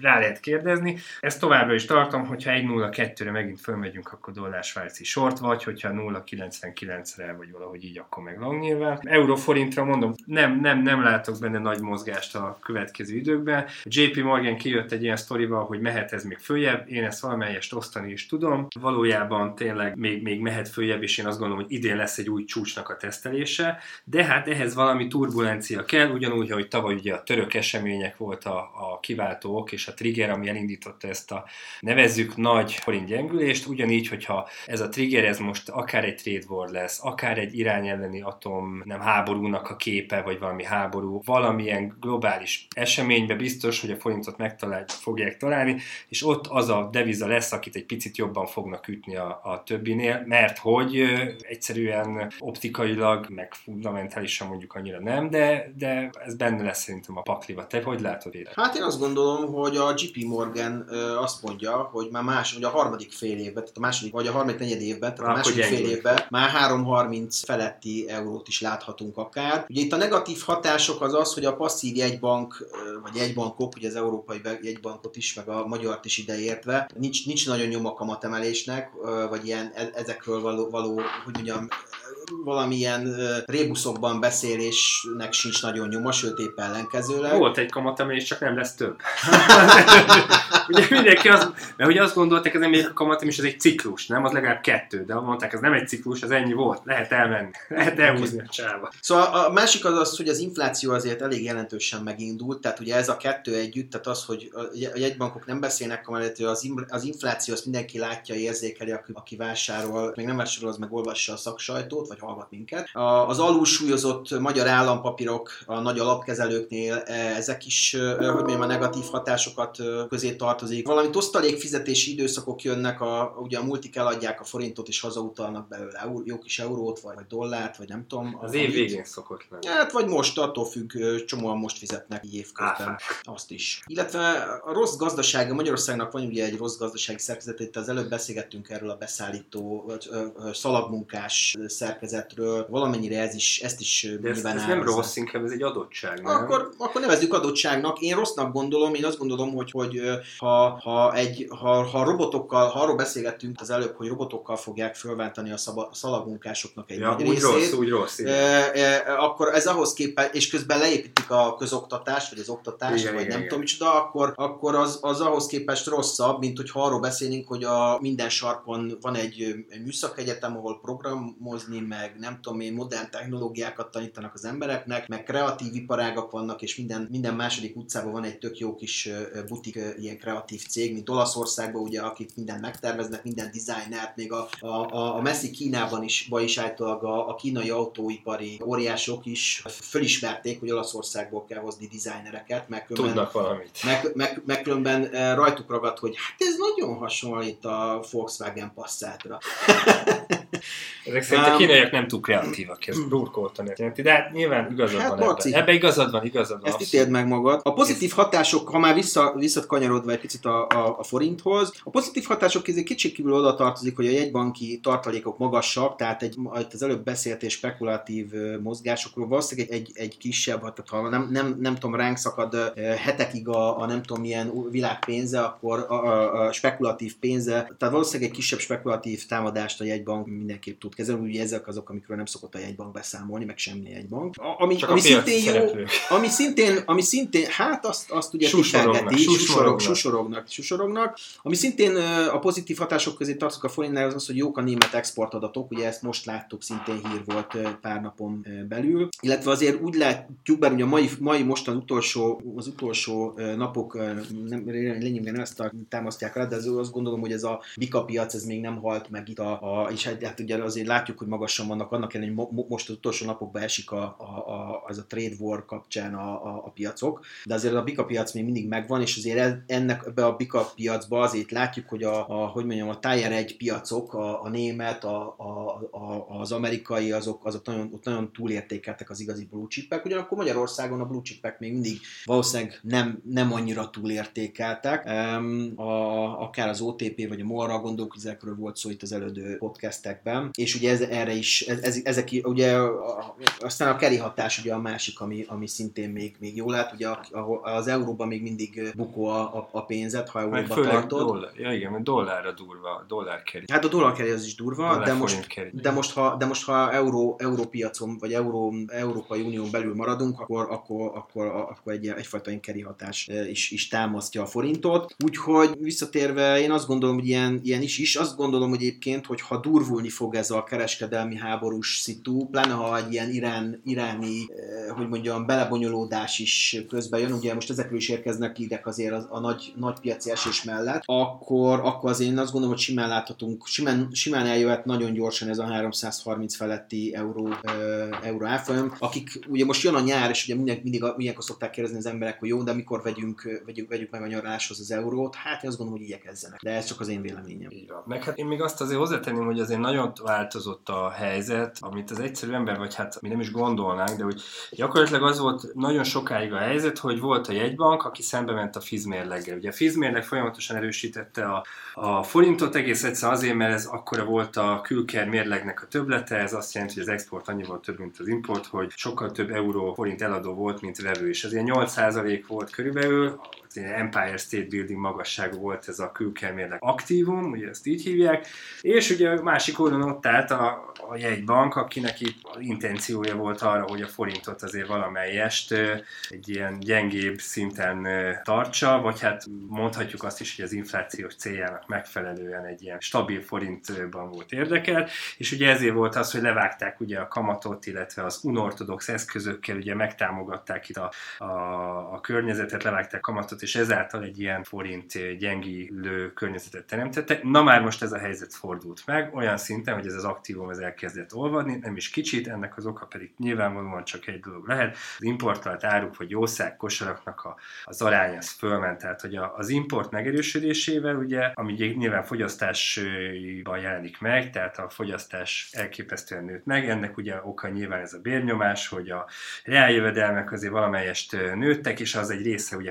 C: rá lehet kérdezni. Ezt továbbra is tartom, hogyha 1.02-re megint fölmegyünk, akkor dollár svájci sort, vagy hogyha 0.99-re, vagy valahogy így, akkor meg Long nyilván. Euróforintra mondom, nem, nem, nem látok benne nagy mozgást a következő időkben. JP Morgan kijött egy ilyen sztorival, hogy mehet ez még följebb, én ezt valamelyest osztani is tudom. Valójában tényleg még, még mehet följebb, és én azt gondolom, hogy idén lesz egy új csúcsnak a tesztelése, de hát ehhez valami turbulencia kell, ugyanúgy, hogy tavaly ugye a török események volt a, a kiváltók és a trigger, ami elindította ezt a nevezzük nagy forint gyengülést, ugyanígy, hogyha ez a trigger, ez most akár egy trade war lesz, akár egy irány elleni atom nem háborúnak a képe, vagy valami háború, valamilyen globális eseménybe biztos, hogy a forintot megtalál, fogják találni, és ott az a deviza lesz, akit egy picit jobban fognak ütni a, a többinél, mert hogy egyszerűen optikailag, meg fundamentálisan mondjuk annyira nem, de, de ez benne lesz szerintem a pakliba. Te hogy látod ide?
B: Hát én azt gondolom, hogy a JP Morgan ö, azt mondja, hogy már más, hogy a harmadik fél évben, tehát a második, vagy a harmadik negyed évben, tehát a második fél évben már 3.30 feletti eurót is láthatunk akár. Ugye itt a negatív hatások az az, hogy a passzív jegybank, vagy jegybankok, ugye az európai jegybankot is, meg a magyart is ideértve, nincs, nincs nagyon nyoma kamatemelésnek, ö, vagy ilyen e- ezekről való, való hogy mondjam, valamilyen rébuszokban beszélésnek sincs nagyon nyoma, sőt épp ellenkezőleg.
C: Volt egy kamatemelés, csak nem lesz több. <laughs> ugye mindenki az, mert ugye azt gondolták, ez nem egy kamatemelés, ez egy ciklus, nem? Az legalább kettő, de mondták, ez nem egy ciklus, az ennyi volt, lehet elmenni, <laughs> lehet elhúzni a csába.
B: Szóval a másik az az, hogy az infláció azért elég jelentősen megindult, tehát ugye ez a kettő együtt, tehát az, hogy a jegybankok nem beszélnek hogy az, infláció azt mindenki látja, érzékeli, aki, aki vásárol, még nem vásárol, az meg olvassa a szaksajtót, vagy hallgat minket. Az alulsúlyozott magyar állampapírok a nagy alapkezelőknél, eh, ezek is, eh, hogy mondjam, a negatív hatásokat közé tartozik. Valami osztalékfizetési időszakok jönnek, a, ugye a multik eladják a forintot és hazautalnak belőle jó kis eurót, vagy, dollárt, vagy nem tudom.
C: Az év végén szokott lenni.
B: Hát, vagy most, attól függ, csomóan most fizetnek évközben.
C: Áfák.
B: Azt is. Illetve a rossz gazdasága, Magyarországnak van ugye egy rossz gazdasági szerkezet, itt az előbb beszélgettünk erről a beszállító, vagy, szalagmunkás szerkezetről, valamennyire ez is, ezt is
C: De ez,
B: nyilván
C: ez nem
B: árazza.
C: rossz, inkább ez egy adottság, nem?
B: Akkor, akkor nevezzük adottságnak. Én rossznak gondolom, én azt gondolom, hogy, hogy ha, ha, egy, ha, ha robotokkal, ha arról beszélgettünk az előbb, hogy robotokkal fogják fölváltani a, szaba, a szalagmunkásoknak egy
C: ja,
B: nagy
C: úgy
B: részét,
C: rossz, úgy rossz. igen.
B: E, e, akkor ez ahhoz képest, és közben leépítik a közoktatást, vagy az oktatást,
C: Igen,
B: vagy
C: igen,
B: nem
C: igen.
B: tudom micsoda, akkor, akkor az, az ahhoz képest rosszabb, mint hogyha arról beszélnénk, hogy a minden sarkon van egy műszakegyetem, ahol programozni, meg nem tudom én, modern technológiákat tanítanak az embereknek, meg kreatív iparágak vannak, és minden, minden második utcában van egy tök jó kis butik, ilyen kreatív cég, mint Olaszországban, ugye, akik mindent megterveznek, minden designert, még a, a, a, messzi Kínában is, ba is állítólag a, a kínai autóipari óriások is fölismerték, hogy Olaszországból kell hozni designereket, meg különben,
C: Tudnak valamit.
B: meg, meg, meg különben rajtuk ragadt, hogy hát ez nagyon hasonlít a Volkswagen Passatra. <laughs>
C: Ezek szerint a kínaiak nem túl kreatívak, ez burkoltan jelenti, de hát nyilván igazad
B: Hát,
C: van
B: Marci,
C: ebben. Ebben igazad van, igazad van.
B: Ezt ítéld meg magad. A pozitív hatások, ha már vissza, visszakanyarodva egy picit a, a, a forinthoz, a pozitív hatások közé kicsikívül oda tartozik, hogy a jegybanki tartalékok magasak, tehát egy, az előbb beszélt és spekulatív mozgásokról valószínűleg egy, egy, egy kisebb, hát tehát ha nem, nem, nem tudom, ránk szakad hetekig a, a nem tudom milyen világpénze, akkor a, a, a spekulatív pénze, tehát valószínűleg egy kisebb spekulatív támadást a jegybank mindenképp tud kezelni, ugye ezek azok, amikről nem szokott a jegybank beszámolni, meg semmi jegybank. A, ami,
C: Csak
B: ami
C: a
B: szintén jó, ami szintén, ami szintén, hát azt, azt ugye
C: Susorognak, susorognak.
B: susorognak, susorognak. Ami szintén a pozitív hatások közé tartozik a forintnál, az az, hogy jók a német exportadatok, ugye ezt most láttuk, szintén hír volt pár napon belül. Illetve azért úgy látjuk, bár ugye a mai, mai mostan utolsó, az utolsó napok nem, lényegében nem ezt a, támasztják rá, de az, azt gondolom, hogy ez a bika piac, ez még nem halt meg itt a, a és hát, hát ugye azért látjuk, hogy magasan vannak, annak ellenére, hogy mo- mo- most az utolsó napokban esik a, a, a, az a trade war kapcsán a, a, a piacok, de azért a bika piac még mindig megvan, és azért ennek ebbe a bika piacba azért látjuk, hogy a, a hogy mondjam, a Tier 1 piacok, a, a német, a, a, a, az amerikai, azok, azok nagyon, ott nagyon túlértékeltek az igazi blue chipek, ugyanakkor Magyarországon a blue chipek még mindig valószínűleg nem, nem annyira túlértékeltek. Um, a, akár az OTP vagy a MOL-ra volt szó itt az elődő podcastekben. És ugye ez, erre is, ez, ez, ezek ugye, aztán a keri hatás ugye a másik, ami, ami szintén még, még jól lát, ugye az euróban még mindig bukó a, a, a pénzet, ha euróban tartod.
C: Dollár, ja igen, mert dollárra durva, dollár keri.
B: Hát a dollár keri az is durva, dollár de most, de most, ha, de most ha euró, európiacon, vagy euró, Európai Unión belül maradunk, akkor, akkor, akkor, akkor egy, egyfajta keri hatás is, is támasztja a forintot. Úgyhogy visszatérve, én azt gondolom, hogy ilyen, ilyen is is. Azt gondolom hogy egyébként, hogy ha durvulni fog ez a kereskedelmi háborús szitu, pláne ha egy ilyen irán, iráni, eh, hogy mondjam, belebonyolódás is közben jön, ugye most ezekről is érkeznek idek azért a, a nagy, nagy piaci esés mellett, akkor, akkor azért én azt gondolom, hogy simán láthatunk, simán, simán eljöhet nagyon gyorsan ez a 330 feletti euró, e, euró árfolyam, akik ugye most jön a nyár, és ugye mindig, mindig ilyenkor szokták kérdezni az emberek, hogy jó, de mikor vegyünk, vegyük, vegyük meg a nyaraláshoz az eurót, hát én azt gondolom, hogy igyekezzenek. De ez csak az én véleményem.
C: Így. Meg hát én még azt azért hozzátenném, hogy azért nagyon változott a helyzet, amit az egyszerű ember, vagy hát mi nem is gondolnánk, de hogy gyakorlatilag az volt nagyon sokáig a helyzet, hogy volt a jegybank, aki szembe ment a fizmérleggel. Ugye a fizmérleg folyamatosan erősítette a, a forintot egész egyszer azért, mert ez akkora volt a külker mérlegnek a töblete, ez azt jelenti, hogy az export annyival több, mint az import, hogy sokkal több euró forint eladó volt, mint vevő, és ez ilyen 8% volt körülbelül, Empire State Building magasságú volt ez a külkelmérleg aktívum, ugye ezt így hívják, és ugye a másik oldalon ott állt a, a jegybank, akinek itt intenciója volt arra, hogy a forintot azért valamelyest egy ilyen gyengébb szinten tartsa, vagy hát mondhatjuk azt is, hogy az inflációs céljának megfelelően egy ilyen stabil forintban volt érdekelt, és ugye ezért volt az, hogy levágták ugye a kamatot, illetve az unortodox eszközökkel ugye megtámogatták itt a, a, a környezetet, levágták kamatot, és ezáltal egy ilyen forint gyengülő környezetet teremtettek. Na már most ez a helyzet fordult meg, olyan szinten, hogy ez az aktívum ez elkezdett olvadni, nem is kicsit, ennek az oka pedig nyilvánvalóan csak egy dolog lehet. Az importált áruk vagy jószág kosaraknak a, az arány az fölment, tehát hogy a, az import megerősödésével, ugye, ami nyilván fogyasztásban jelenik meg, tehát a fogyasztás elképesztően nőtt meg, ennek ugye oka nyilván ez a bérnyomás, hogy a reáljövedelmek azért valamelyest nőttek, és az egy része ugye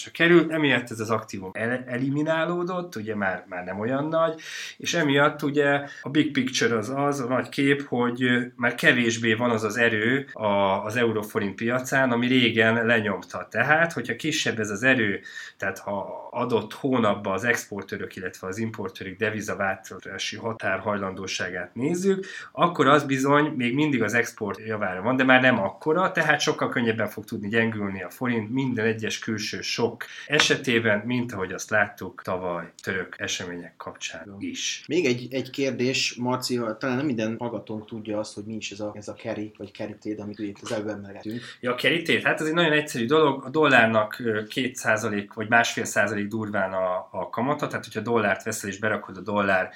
C: fogyasztásra került, emiatt ez az aktívum el, eliminálódott, ugye már, már nem olyan nagy, és emiatt ugye a big picture az az, a nagy kép, hogy már kevésbé van az az erő a, az euróforint piacán, ami régen lenyomta. Tehát, hogyha kisebb ez az erő, tehát ha adott hónapban az exportőrök, illetve az importőrök devizaváltási határhajlandóságát nézzük, akkor az bizony még mindig az export javára van, de már nem akkora, tehát sokkal könnyebben fog tudni gyengülni a forint minden egyes külső sok esetében, mint ahogy azt láttuk tavaly török események kapcsán is.
B: Még egy, egy kérdés, Marci, talán nem minden hallgatónk tudja azt, hogy mi is ez a, ez a carry, vagy trade, amit ugye az előbb emlegetünk.
C: Ja, a trade, hát ez egy nagyon egyszerű dolog. A dollárnak 2% vagy másfél százalék durván a, a kamata, tehát hogyha dollárt veszel és berakod a dollár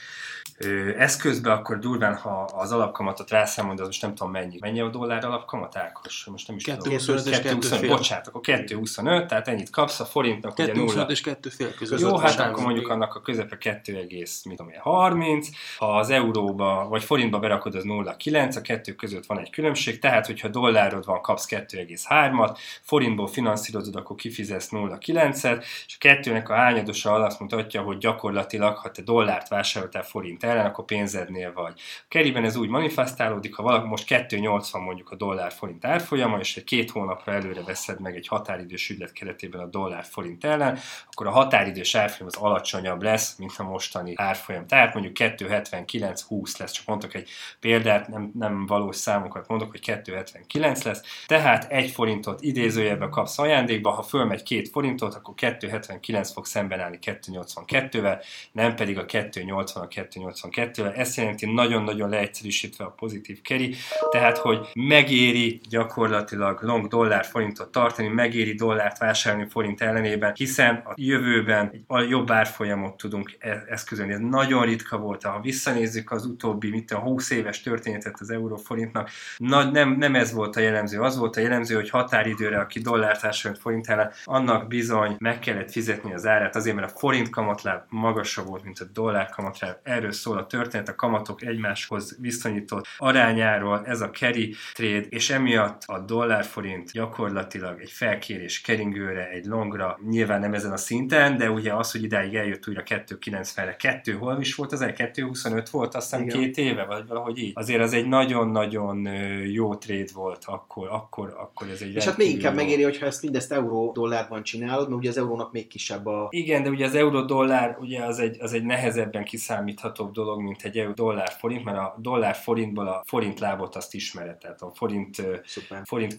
C: eszközbe, akkor durván, ha az alapkamatot rászámolod, az most nem tudom mennyi. Mennyi a dollár alapkamat, Ákos? Most nem is
B: 225 és
C: 225, bocsánat, akkor 225, tehát ennyit kapsz, a forintnak
A: 2, ugye 0. és 2 fél között.
C: Jó, hát akkor mondjuk annak a közepe 2, mit tudom 30, ha az euróba vagy forintba berakod, az 0,9, a kettő között van egy különbség, tehát hogyha dollárod van, kapsz 2,3-at, forintból finanszírozod, akkor kifizetsz 0,9-et, és a kettőnek a hányadosa azt mutatja, hogy gyakorlatilag, ha te dollárt vásároltál forint ellen, akkor pénzednél vagy. A keriben ez úgy manifestálódik, ha valaki most 2,80 mondjuk a dollár forint árfolyama, és egy két hónapra előre veszed meg egy határidős ügylet keretében a dollár forint ellen, akkor a határidős árfolyam az alacsonyabb lesz, mint a mostani árfolyam. Tehát mondjuk 2,79-20 lesz, csak mondok egy példát, nem, nem valós számokat mondok, hogy 2,79 lesz, tehát egy forintot idézőjelben kapsz ajándékba, ha fölmegy két forintot, akkor 2,79 fog szemben állni 2,82-vel, nem pedig a 2,80 a 2,82-vel. Ez jelenti nagyon-nagyon leegyszerűsítve a pozitív keri, tehát hogy megéri gyakorlatilag long dollár forintot tartani, megéri dollárt vásárolni forint ellenében, hiszen a jövőben egy jobb árfolyamot tudunk e- eszközölni. Ez nagyon ritka volt. Ha visszanézzük az utóbbi, mit a 20 éves történetet az euróforintnak, nagy, nem, nem ez volt a jellemző. Az volt a jellemző, hogy határidőre, aki dollárt vásárolt forint ellen, annak bizony meg kellett fizetni az árát, azért, mert a forint kamatláb magasabb volt, mint a dollár kamatláb. Erről szól a történet, a kamatok egymáshoz viszonyított arányáról, ez a carry trade, és emiatt a dollár forint gyakorlatilag egy felkérés keringőre, egy long hangra, nyilván nem ezen a szinten, de ugye az, hogy idáig eljött újra 2.90-re, 2 hol is volt az egy 2.25 volt, azt hiszem két éve, vagy valahogy így. Azért az egy nagyon-nagyon jó trade volt akkor, akkor, akkor ez egy
B: És hát még inkább
C: jó-
B: megéri, hogyha ezt mindezt euró-dollárban csinálod, mert ugye az eurónak még kisebb a...
C: Igen, de ugye az euró-dollár ugye az egy, az egy nehezebben kiszámíthatóbb dolog, mint egy euró-dollár-forint, mert a dollár-forintból a forint lábot azt ismered. Tehát a forint,
B: Szuper.
C: forint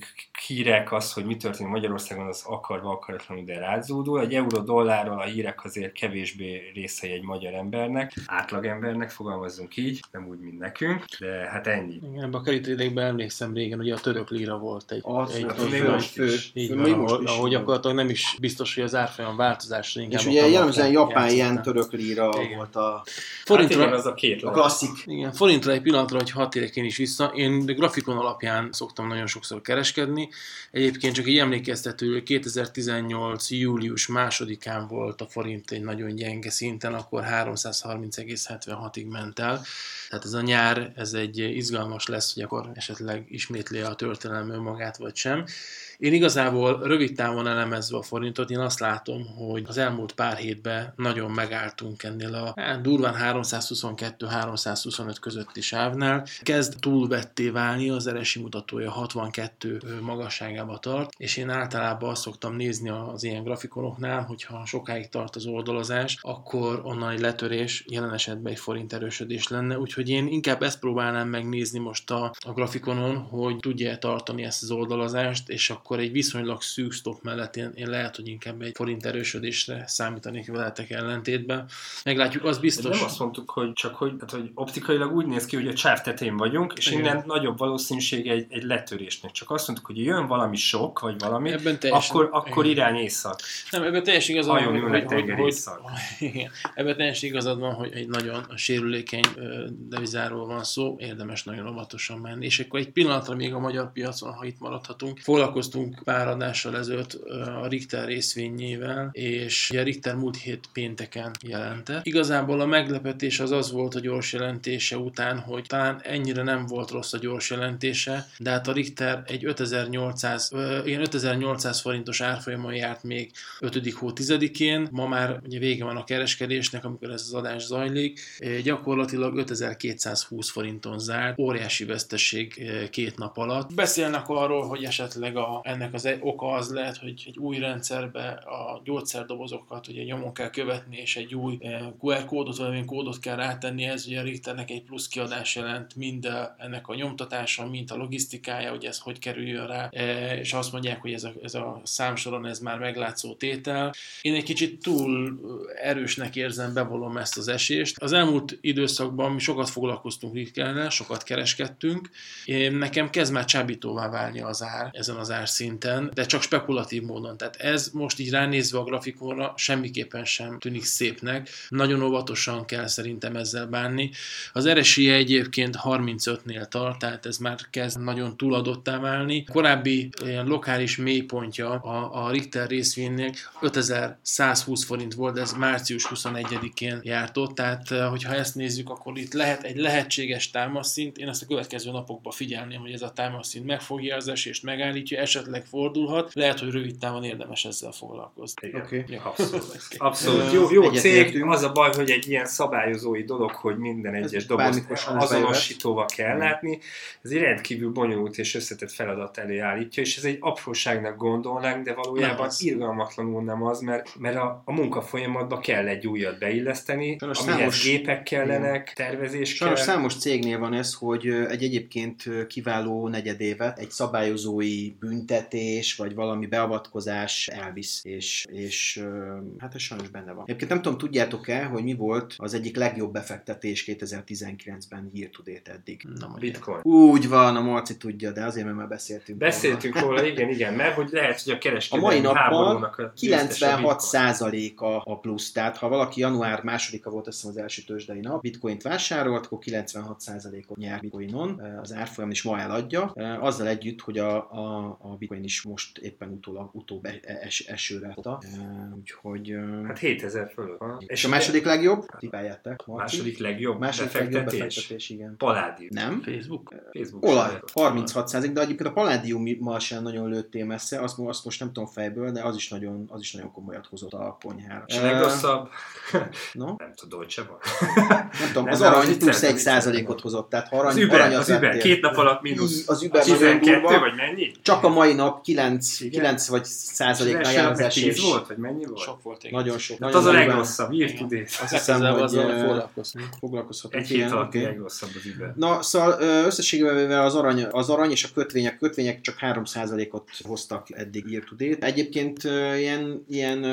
C: hírek az, hogy mi történik Magyarországon, az akarva akaratlanul ide rázódul. Egy euró-dollárról a hírek azért kevésbé részei egy magyar embernek, átlagembernek, fogalmazzunk így, nem úgy, mint nekünk, de hát ennyi.
A: Igen, ebben a kerítékben emlékszem régen, hogy a török lira volt egy,
B: Az,
A: egy,
B: az
C: még most
B: fő,
C: is.
A: így van,
B: még
A: ahol,
B: most is.
A: ahol gyakorlatilag nem is biztos, hogy az árfolyam változás inkább
B: És ugye jellemzően japán ilyen török lira
A: Igen.
B: volt a,
A: Forintra,
C: Hát igen, az a két
B: a klasszik.
A: Igen, forintra egy pillanatra, hogy hat érek én is vissza. Én grafikon alapján szoktam nagyon sokszor kereskedni. Egyébként csak egy emlékeztető, 2018. július másodikán volt a forint egy nagyon gyenge szinten, akkor 330,76-ig ment el. Tehát ez a nyár, ez egy izgalmas lesz, hogy akkor esetleg ismétli a történelem önmagát, vagy sem. Én igazából rövid távon elemezve a forintot, én azt látom, hogy az elmúlt pár hétben nagyon megálltunk ennél a hát, durván 322-325 közötti sávnál. Kezd túlvetté válni, az eresi mutatója 62 magasságába tart, és én általában azt szoktam nézni az ilyen grafikonoknál, hogyha sokáig tart az oldalazás, akkor onnan egy letörés, jelen esetben egy forint erősödés lenne, úgyhogy én inkább ezt próbálnám megnézni most a, a grafikonon, hogy tudja tartani ezt az oldalazást, és akkor egy viszonylag szűk stop mellett én, én lehet, hogy inkább egy forint erősödésre számítanék veletek ellentétben. Meglátjuk, az
C: De
A: biztos.
C: nem azt mondtuk, hogy csak hogy, hát, hogy optikailag úgy néz ki, hogy a csáv tetején vagyunk, és
A: Igen.
C: innen nagyobb valószínűség egy, egy letörésnek. Csak azt mondtuk, hogy jön valami sok, vagy valami,
A: Ebben teljesen-
C: akkor, akkor
A: igen.
C: irány észak.
A: Nem, ebben teljesen igazad van, hogy, hogy, hogy, <laughs> igen, ebben teljesen igazad van, hogy egy nagyon sérülékeny devizáról van szó, érdemes nagyon óvatosan menni. És akkor egy pillanatra még a magyar piacon, ha itt maradhatunk, foglalkoztunk pár adással ezelőtt a Richter részvényével, és a Richter múlt hét pénteken jelentett. Igazából a meglepetés az az volt a gyors jelentése után, hogy talán ennyire nem volt rossz a gyors jelentése, de hát a Richter egy 5800, ö, ilyen 5800 forintos árfolyamon járt még 5. hó 10-én, ma már ugye vége van a kereskedésnek, amikor ez az adás zajlik, gyakorlatilag 5220 forinton zárt, óriási veszteség két nap alatt. Beszélnek arról, hogy esetleg a, ennek az egy oka az lehet, hogy egy új rendszerbe a gyógyszerdobozokat ugye nyomon kell követni, és egy új eh, QR kódot, valamilyen kódot kell rátenni, ez ugye Richternek egy plusz kiadás jelent, mind ennek a nyomtatása, mint a logisztikája, hogy ez hogy kerüljön rá, Eh, és azt mondják, hogy ez a, ez a számsoron ez már meglátszó tétel. Én egy kicsit túl erősnek érzem, bevallom ezt az esést. Az elmúlt időszakban mi sokat foglalkoztunk Richterrel, sokat kereskedtünk. Nekem kezd már csábítóvá válni az ár ezen az árszinten, de csak spekulatív módon. Tehát ez most így ránézve a grafikonra semmiképpen sem tűnik szépnek. Nagyon óvatosan kell szerintem ezzel bánni. Az RSI egyébként 35-nél tart, tehát ez már kezd nagyon túladottá válni. Korábbi ilyen lokális mélypontja a, a Richter részvénynek 5120 forint volt, ez március 21-én járt ott, tehát eh, hogyha ezt nézzük, akkor itt lehet egy lehetséges támaszszint. Én ezt a következő napokban figyelném, hogy ez a támaszszint megfogja az esést, megállítja, esetleg fordulhat. Lehet, hogy rövid távon érdemes ezzel foglalkozni.
B: Oké.
A: Ja.
C: Abszolút. Abszolút. Jó, jó cég,
B: Egyetértünk.
C: az a baj, hogy egy ilyen szabályozói dolog, hogy minden
B: Ez
C: egyes dobozt azonosítóval kell
B: Mm.
C: látni, ez egy rendkívül bonyolult és összetett feladat elé állítja, és ez egy apróságnak gondolnánk, de valójában irgalmatlanul nem az, mert, mert a, a munka folyamatba kell egy újat beilleszteni,
B: Sajnos
C: amihez
B: számos-
C: gépek kellenek, tervezés
B: Sajnos
C: kell.
B: számos cégnél van ez, hogy egy egyébként kiváló negyedévet egy szabályozói büntetés, vagy valami beavatkozás elvisz, és, és hát ez sajnos benne van. Egyébként nem tudom, tudjátok-e, hogy mi volt az egyik legjobb befektetés 2019-ben year to date eddig?
A: Na,
C: Bitcoin.
B: Úgy van, a Marci tudja, de azért, mert már beszéltünk.
C: Beszéltünk róla, igen, igen, mert hogy lehet, hogy a
B: A
C: kereskedelmi
B: mai
C: a győztese
B: 96
C: Bitcoin.
B: százaléka a plusz. Tehát ha valaki január másodika volt azt hiszem az első tőzsdei nap, bitcoint vásárolt, akkor 96 százalékot nyert bitcoinon. Az árfolyam is ma eladja. Azzal együtt, hogy a, a, a bitcoin is most éppen utólag, utóbb es, esőre adta. Úgyhogy...
C: Hát 7000 fölött van.
B: És a második legjobb? Tippeljetek. Marci.
C: második legjobb
B: második legjobb
C: befektetés.
B: befektetés, igen.
C: Paládium.
B: Nem?
A: Facebook?
C: Facebook.
B: Olaj, 36 de egyébként a Palladiummal sem nagyon lőttél messze, azt, azt most nem tudom fejből, de az is nagyon, az is nagyon komolyat hozott a konyhára.
C: És a legrosszabb,
B: No?
C: nem tudom, Dolce van.
B: Nem tudom,
C: Nem,
B: az
C: nem,
B: arany plusz egy százalékot hozott, tehát ha arany,
C: Az Uber, az Uber, két nap alatt mínusz
B: Az Uber nagyon
C: 12,
B: durva.
C: vagy mennyi?
B: Csak a mai nap 9,
C: Igen.
B: 9 vagy százaléknál
C: az
B: jár az
C: nap meg 10
B: esés.
C: volt, vagy mennyi volt?
A: Sok volt, igen.
B: Nagyon sok.
C: Hát
B: nagyon
C: az a legrosszabb, írt tudét.
B: Azt hiszem, hogy
A: azzal foglalkozni.
B: foglalkozhatunk.
C: Egy hét alatt
B: oké.
C: legrosszabb az Uber.
B: Na, szóval összességében véve az arany, az arany és a kötvények, kötvények csak 3%-ot hoztak eddig year to date. Egyébként ilyen, ilyen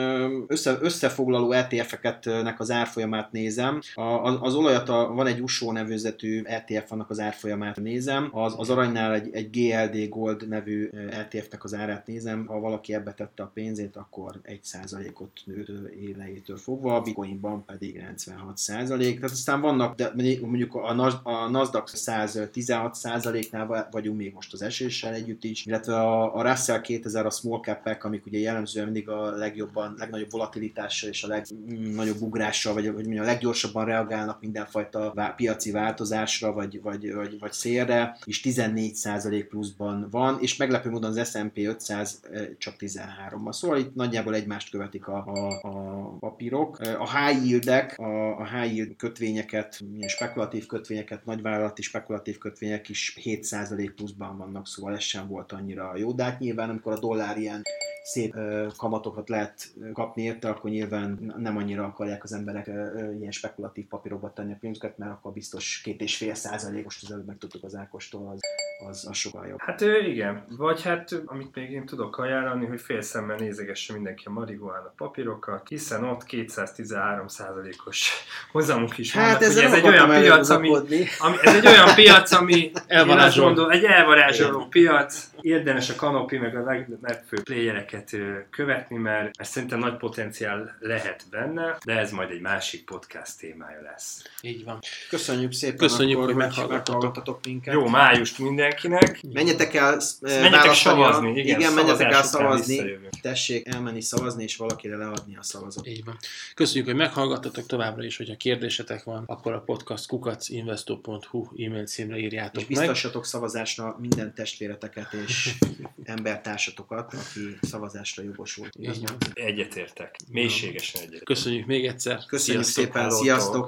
B: össze, összefoglaló ETF-eket nek az árfolyamát nézem. A, az, az olajat, a, van egy USO nevezetű ETF, annak az árfolyamát nézem. Az, az aranynál egy, egy GLD Gold nevű ETF-nek az árát nézem. Ha valaki ebbe tette a pénzét, akkor 1%-ot nőtt ö, élejétől fogva, a bitcoinban pedig 96%. Tehát aztán vannak, de mondjuk a, Nas- a Nasdaq 116%-nál vagyunk még most az eséssel együtt is, illetve a, Russell 2000, a small cap amik ugye jellemzően mindig a legjobban, legnagyobb volatilitással és a legnagyobb ugrással, vagy hogy mondjam, a leggyorsabban reagálnak mindenfajta piaci változásra, vagy, vagy, vagy, vagy szélre, és 14% pluszban van, és meglepő módon az S&P 500 eh, csak 13-ban. Szóval itt nagyjából egymást követik a, a, a papírok. A high yieldek, a, a high yield kötvényeket, ilyen spekulatív kötvényeket, nagyvállalati spekulatív kötvények is 7% pluszban vannak, szóval ez sem volt annyira jó. De hát nyilván, amikor a dollár ilyen szép kamatokat lehet kapni érte, akkor nyilván nem annyira akarják az emberek ilyen spekulatív papírokba tenni a pénzüket, mert akkor biztos két és fél százalékos, az előbb megtudtuk az Ákostól, az, az, az sokkal jobb.
C: Hát igen, vagy hát ö, amit még én tudok ajánlani, hogy fél szemmel nézegesse mindenki a marihuána papírokat, hiszen ott 213%-os <laughs> hozamuk is vannak.
B: Hát ezzel
C: ez
B: nem
C: egy olyan piac, ami, ami, ez egy olyan piac, ami <laughs> én azt
A: Elvarázsol.
C: mondom, egy elvarázsoló piac, érdemes a kanopi meg a leg- legfőbb playereket követni, mert, mert szerintem nagy potenciál lehet benne, de ez majd egy másik podcast témája lesz.
A: Így van.
B: Köszönjük szépen,
A: Köszönjük,
B: akkor,
A: hogy meghallgattatok.
B: minket.
C: Jó májust mindenkinek!
B: Menjetek el
C: Menjetek
B: választani a-
C: szavazni, igen,
B: igen menjetek el szavazni, tessék elmenni szavazni, és valakire leadni a szavazat.
A: Így van. Köszönjük, hogy meghallgattatok továbbra is, hogyha kérdésetek van, akkor a podcast kukacinvesto.hu e-mail címre írjátok
B: És
A: meg.
B: biztassatok szavazásra minden testvéreteket és <laughs> embertársatokat, aki szavazásra jogosult.
C: Egyetértek. Mélységesen egyetértek.
A: Köszönjük még egyszer.
B: Köszönjük
A: Sziasztok.
B: szépen,
C: hálótól.
B: sziasztok!